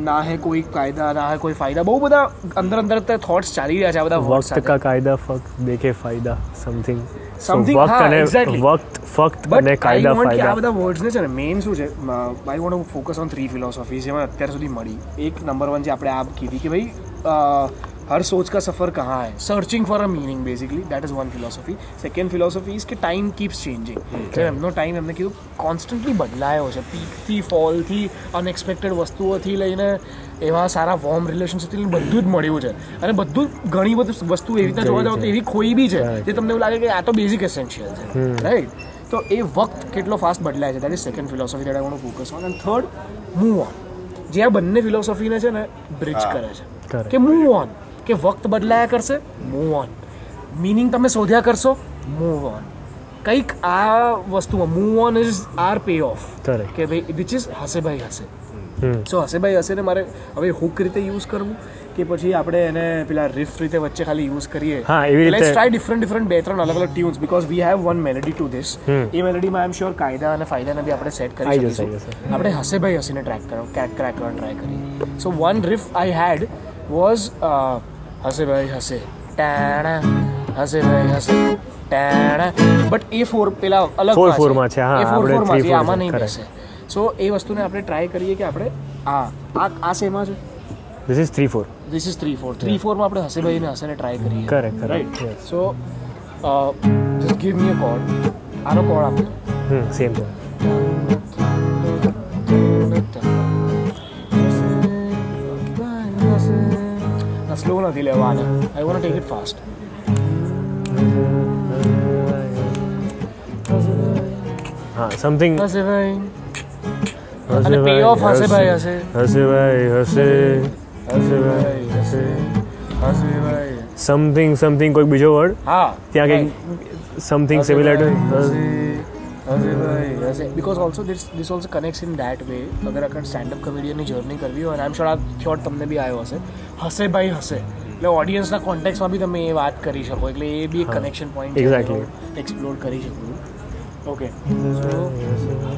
ના હે કોઈ કાયદા ના હે કોઈ ફાયદા. બહુ બધા અંદર અંદર થોટ્સ ચાલી રહ્યા છે આ બધા વક્ત કા કાયદા ફક્ત દેખે ફાયદા સમથિંગ સમથિંગ વક્ત અને વક્ત ફક્ત અને કાયદા ફાયદા. આ બધા વર્ડ્સ ને છે ને મેઇન શું છે? I want focus on three philosophies જેમાં અત્યાર સુધી મળી. એક નંબર વન જે આપણે આ કીધી કે ભાઈ हर सोच का सफ़र कहाँ है? Searching for a meaning basically that is one philosophy second philosophy is कि टाइम कीप्स ચેન્જિંગ એમનો ટાઈમ એમને કીધું કોન્સ્ટન્ટલી બદલાયો છે પીકથી ફોલથી અનએક્સપેક્ટેડ વસ્તુઓથી લઈને એવા સારા વોર્મ રિલેશનશીપથી લઈને બધું જ મળ્યું છે અને બધું ઘણી બધી વસ્તુ એવી રીતે જોવા જાવ તો એવી કોઈ બી છે જે તમને એવું લાગે કે આ તો બેઝિક એસેન્શિયલ છે રાઈટ તો એ વખત કેટલો ફાસ્ટ બદલાય છે that is second philosophy that I focus on and third move on જે આ બંને ફિલોસોફીને છે ને બ્રિજ કરે છે કે મૂવ ઓન કે વક્ત બદલાયા કરશે? મૂવ ઓન મિનિંગ તમે શોધ્યા કરશો? મૂવ ઓન કંઈક આ વસ્તુમાં move on is our pay off કે ભાઈ વિચ ઇઝ હસેભાઈ હશે હસે સો હસેભાઈ હશે ને મારે હવે હુક રીતે યુઝ કરવું કે પછી આપણે એને પેલા રિફ રીતે વચ્ચે ખાલી યુઝ કરીએ? લેટ્સ ટ્રાય ડિફરન્ટ ડિફરન્ટ બે ત્રણ અલગ અલગ tunes because we have one melody to this. એ મેલેડીમાં આઈ એમ શ્યોર કાયદા અને ફાયદાને બી આપણે સેટ કરી શકીશું. આપણે હસેભાઈ હસીને ટ્રેક કરો ક્રેક ક્રેક કરવાનો ટ્રાય કરીએ. સો વન રિફ આઈ હેડ વોઝ હસે ભાઈ હશે ટાણા હશે ભાઈ હશે ટાણા. બટ એ ફોર પેલા અલગ ફોર four માં છે, હા, ફોર આપણે ફોર છે આમાં નહીં. બેસે. સો એ વસ્તુને આપણે ટ્રાય કરીએ કે આપણે આ આ આ સેમાં છે? This is three four this is three four three ફોરમાં આપણે હશે ભાઈ ને હસેને ટ્રાય કરીએ. Correct, right so just give me a code આનો કોડ આપો. હમ સેમ છે સ્લો નથી લેવા આને I want take it fast હા સમથિંગ હશે ભાઈ હશે ભાઈ off હશે ભાઈ, હશે. હશે ભાઈ હશે ભાઈ ભાઈ સમથિંગ સમથિંગ કોઈક બીજો વર્ડ હા. ત્યાં કંઈક something similar to because also this this also connects in that way અગર સ્ટેન્ડ અપ કોમેડિયનની જર્ની કરવી હોય આઈ એમ શ્યોર આ થ્યોટ તમને બી આવ્યો હશે. હશે ભાઈ હશે. એટલે ઓડિયન્સના કોન્ટેક્ટમાં બી તમે એ વાત કરી શકો. એટલે એ બી એક કનેક્શન પોઈન્ટ એક્ઝેક્ટલી એક્સપ્લોર કરી શકો. ઓકે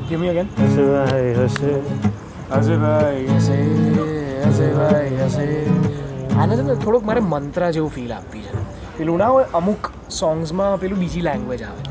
ગિવ મી અગેન હશે. ભાઈ હશે. હશે ભાઈ હશે હશે ભાઈ હશે. આને છે ને થોડુંક મારે મંત્રા જેવું ફીલ આપતી છે. પેલું ના હોય અમુક સોંગ્સમાં પેલું બીજી લેંગ્વેજ આવે.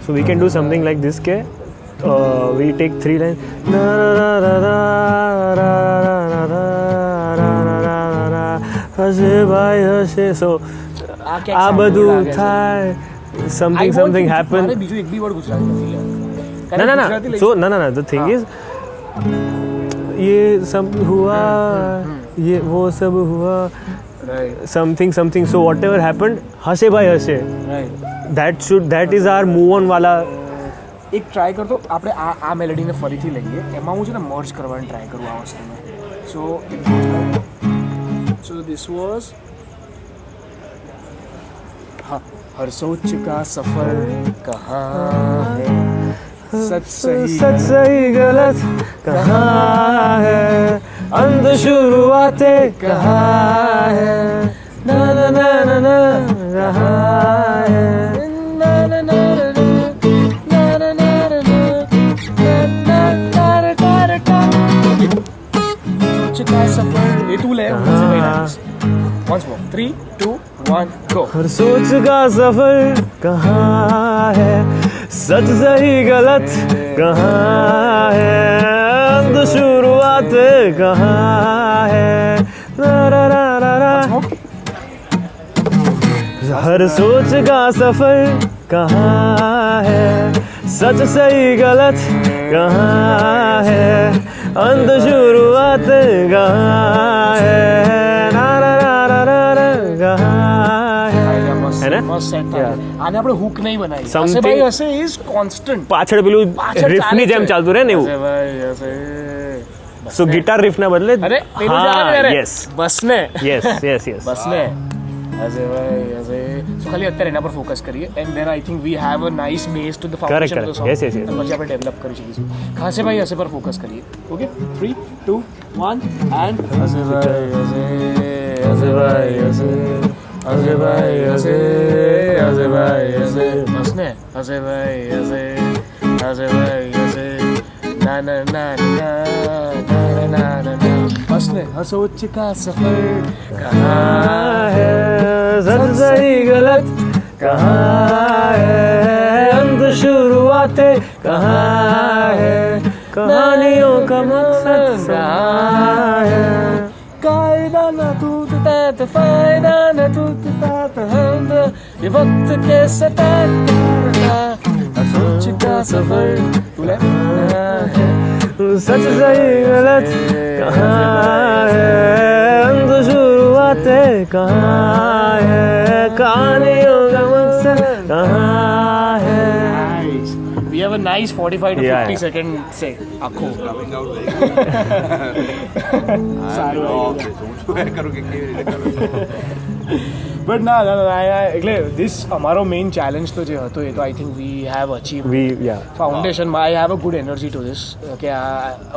So we can do something like this. Ke, uh, we take three lines. So આ બધું થાય સમથિંગ સમથિંગ હેપન બીજું એક બી વર્ડ ગુજરાતી ના ના ના સો ના ના ના ધ થિંગ ઇઝ ये सब हुआ ये वो सब हुआ Right, something something so whatever happened હશે ભાઈ હશે right. that should that is our move on વાલા એક ટ્રાય કરતો આપણે આ આ મેલેડીને ફરીથી લઈએ એમાં હું છે ને મર્જ કરવાની ટ્રાય કરું આ વસ્તુને સો સો દિસ વોઝ हाँ हर सोच का सफर कहाँ है सच सही सच सही गलत कहाँ है अंध शुरुआते कहा है ना ना ना ना ना रहा है हर सोच का सफर कहाँ है सच सही गलत कहाँ है अंध अंधशूर शुरुआत कहाँ है रा रा रा रा रा हर सोच का सफर कहाँ है सच सही गलत कहाँ है अंत शुरुआत कहाँ है रा रा रा रा रा रा कहाँ है મસ્ત હે ને? મસ્ત સેટ થાય આને આપણે હુક નહીં બનાવી હશે Something- ભાઈ હશે ઇઝ કોન્સ્ટન્ટ પાછળ પેલું રીફની જેમ ચાલતું રહે ને એવું ભાઈ હશે સો ગિટાર રીફના બદલે અરે પેલું જ આવે ને, અરે. યસ બસ ને યસ યસ યસ બસ ને હશે ભાઈ હશે So ખાલી અત્યારે એના પર ફોકસ કરીએ and then I think we have a nice base to the foundation of the correct. Song Yes, yes, yes. પછી આપણે ડેવલપ કરી શકીશું ખાસે ભાઈ હશે પર ફોકસ કરીએ ઓકે 3 2 1 એન્ડ હશે ભાઈ હશે હશે ભાઈ હશે હશે ભાઈ હશે હશે ભાઈ હશે બસ ને હશે ભાઈ હશે હશે ભાઈ हंसने हंसोच का सफर। कहाँ है सही गलत? कहाँ है अंत शुरुआतें कहाँ है कहानियों का मकसद? है? कायदा न टूटता तो फायदा न टूटता तो हम ये वक्त के सता सोच का सफर तूने है सच सही गलत कहाँ है अंत शुरुआत कहाँ है कहानियों का मकसद कहाँ है Nice. We have a nice 45 to Yeah, 50 yeah. second say આખો કમિંગ આઉટ થઈ સારું ગયું હું શું એ કરું કે કેવી રીતે કરું બટ ના ના ના ના, એટલે ધીસ અમારો મેઇન ચેલેન્જ તો જે હતો એ તો I think we have achieve We yeah. Foundation I have a good energy to this કે આ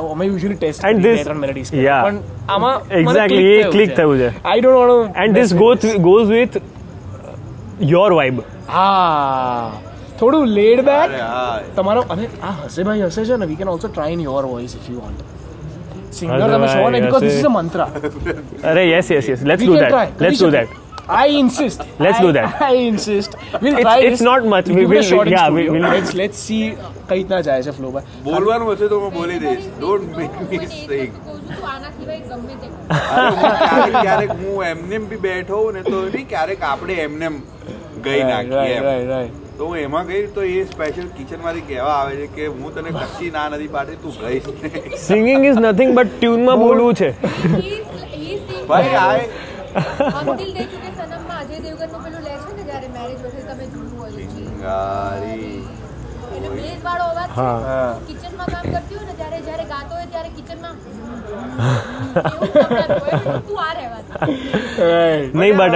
અમે યુઝ્યુઅલી ટેસ્ટ And બે this- ત્રણ મેલેડીઝ yeah. પણ આમાં Exactly, એ click થયું છે. I don't want And this goes goes with your vibe. હા થોડું લેડ બેક તમારો અને આ હશે ભાઈ હશે છે ને we can also try in your voice if you want singer તમે છો ને because this. Is a mantra અરે yes yes yes let's do that let's do that. I insist. Let's I, do that. I insist. We'll It's- try it's not much. We will- shot yeah, we- studio. Let's let's see કઈ રીતના જાય છે flow by બોલવાનું હશે તો હું બોલી દઈશ ડોન્ટ મેક મી સિંગ ક્યારેક ક્યારેક હું એમને બી બેઠો ને તો ક્યારેક આપણે એમને ગઈ નાખીએ રાઈટ રાઈટ તો હું એમાં ગઈ તો એ સ્પેશિયલ કિચન મારી કહેવા આવે છે કે હું તને કચ્છી ના નથી પાડતી તું ગઈ સિંગિંગ ઇઝ નથિંગ બટ ટ્યુનમાં માં બોલવું છે. ભાઈ આ અનટિલ દે ચુકે સનમમાં અજય દેવગનનું પેલું લે છે ને જ્યારે મેરેજ વખતે તમે જોયું હોય ચિંગારી એટલે બેઝ વાળો અવાજ હા. કિચનમાં કામ કરતી હોય ને ત્યારે જ્યારે ગાતો હોય ત્યારે કિચનમાં એવું કરવાનું હોય તું આ રહેવા દે. નહીં but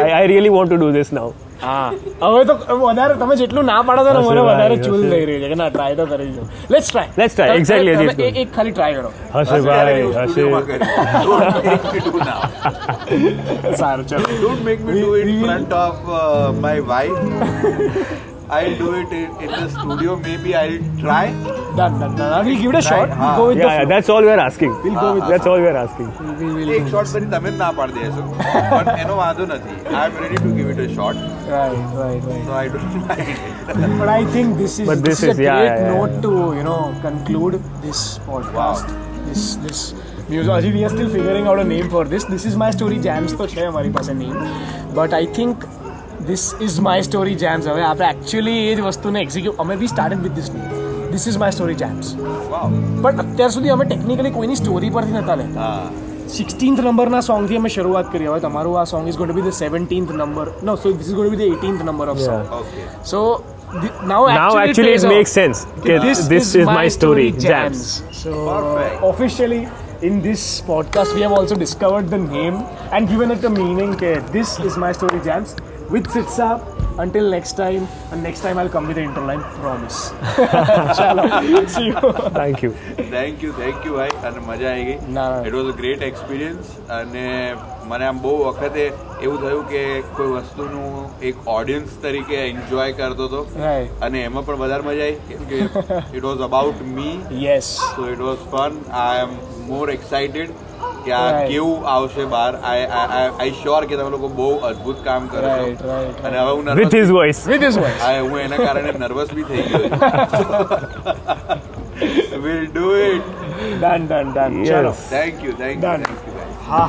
I, I really want to do this now. હા હવે તો વધારે તમે જેટલું ના પાડો છો ને મને વધારે ચૂલ. થઈ રહી છે કે ના ટ્રાય તો કરી જો let's try exactly as it's એક ખાલી ટ્રાય કરો હશે ભાઈ હું હશે. સારું ચલો me do it in front of uh, my wife. I'll do it in, in the studio. Maybe I'll try. That's all we're asking. Ah, asking. એક શોટ પછી તમે ના પાડી દેશો પણ એનો વાંધો નથી I am ready to give it a shot right right right so I don't mind but I think this is but this is yeah great not to you know conclude this podcast this this news હજી we are still figuring out a name execute અમે be started with this this is my story James પણ અત્યાર સુધી અમે technically કોઈની story પરથી નતા લેતા સિક્સટીન્થ નંબરના સોંગથી અમે શરૂઆત કરી હવે તમારું આ song is got be the seventeenth number no so this is got be the eighteenth number of song so now actually, now actually it pays makes sense Okay, This, this, is, is my story Jams. jams So Perfect. officially in this podcast we have also discovered the name and given it a meaning. Okay, this is my story jams with Sitsa. Until next time, and next time I'll come with the interline. Promise. Chalo. See you. thank you Thank you, thank you, ભાઈ અને મજા આવી ગઈ. It was a great experience અને મને આમ બહુ વખતે એવું થયું કે કોઈ વસ્તુનું એક ઓડિયન્સ તરીકે એન્જોય કરતો હતો અને એમાં પણ વધારે મજા આવી કેમ કે it was about me yes so it was fun I am more excited કે આ કેવું આવશે બહાર? આઈ આઈ શ્યોર કે તમે લોકો બહુ અદ્ભુત કામ કરો છો. અને હવે હું with his voice with his voice આ હું એના કારણે નર્વસ બી થઈ ગયો will do it done done done ચલો thank you thank you thank you હા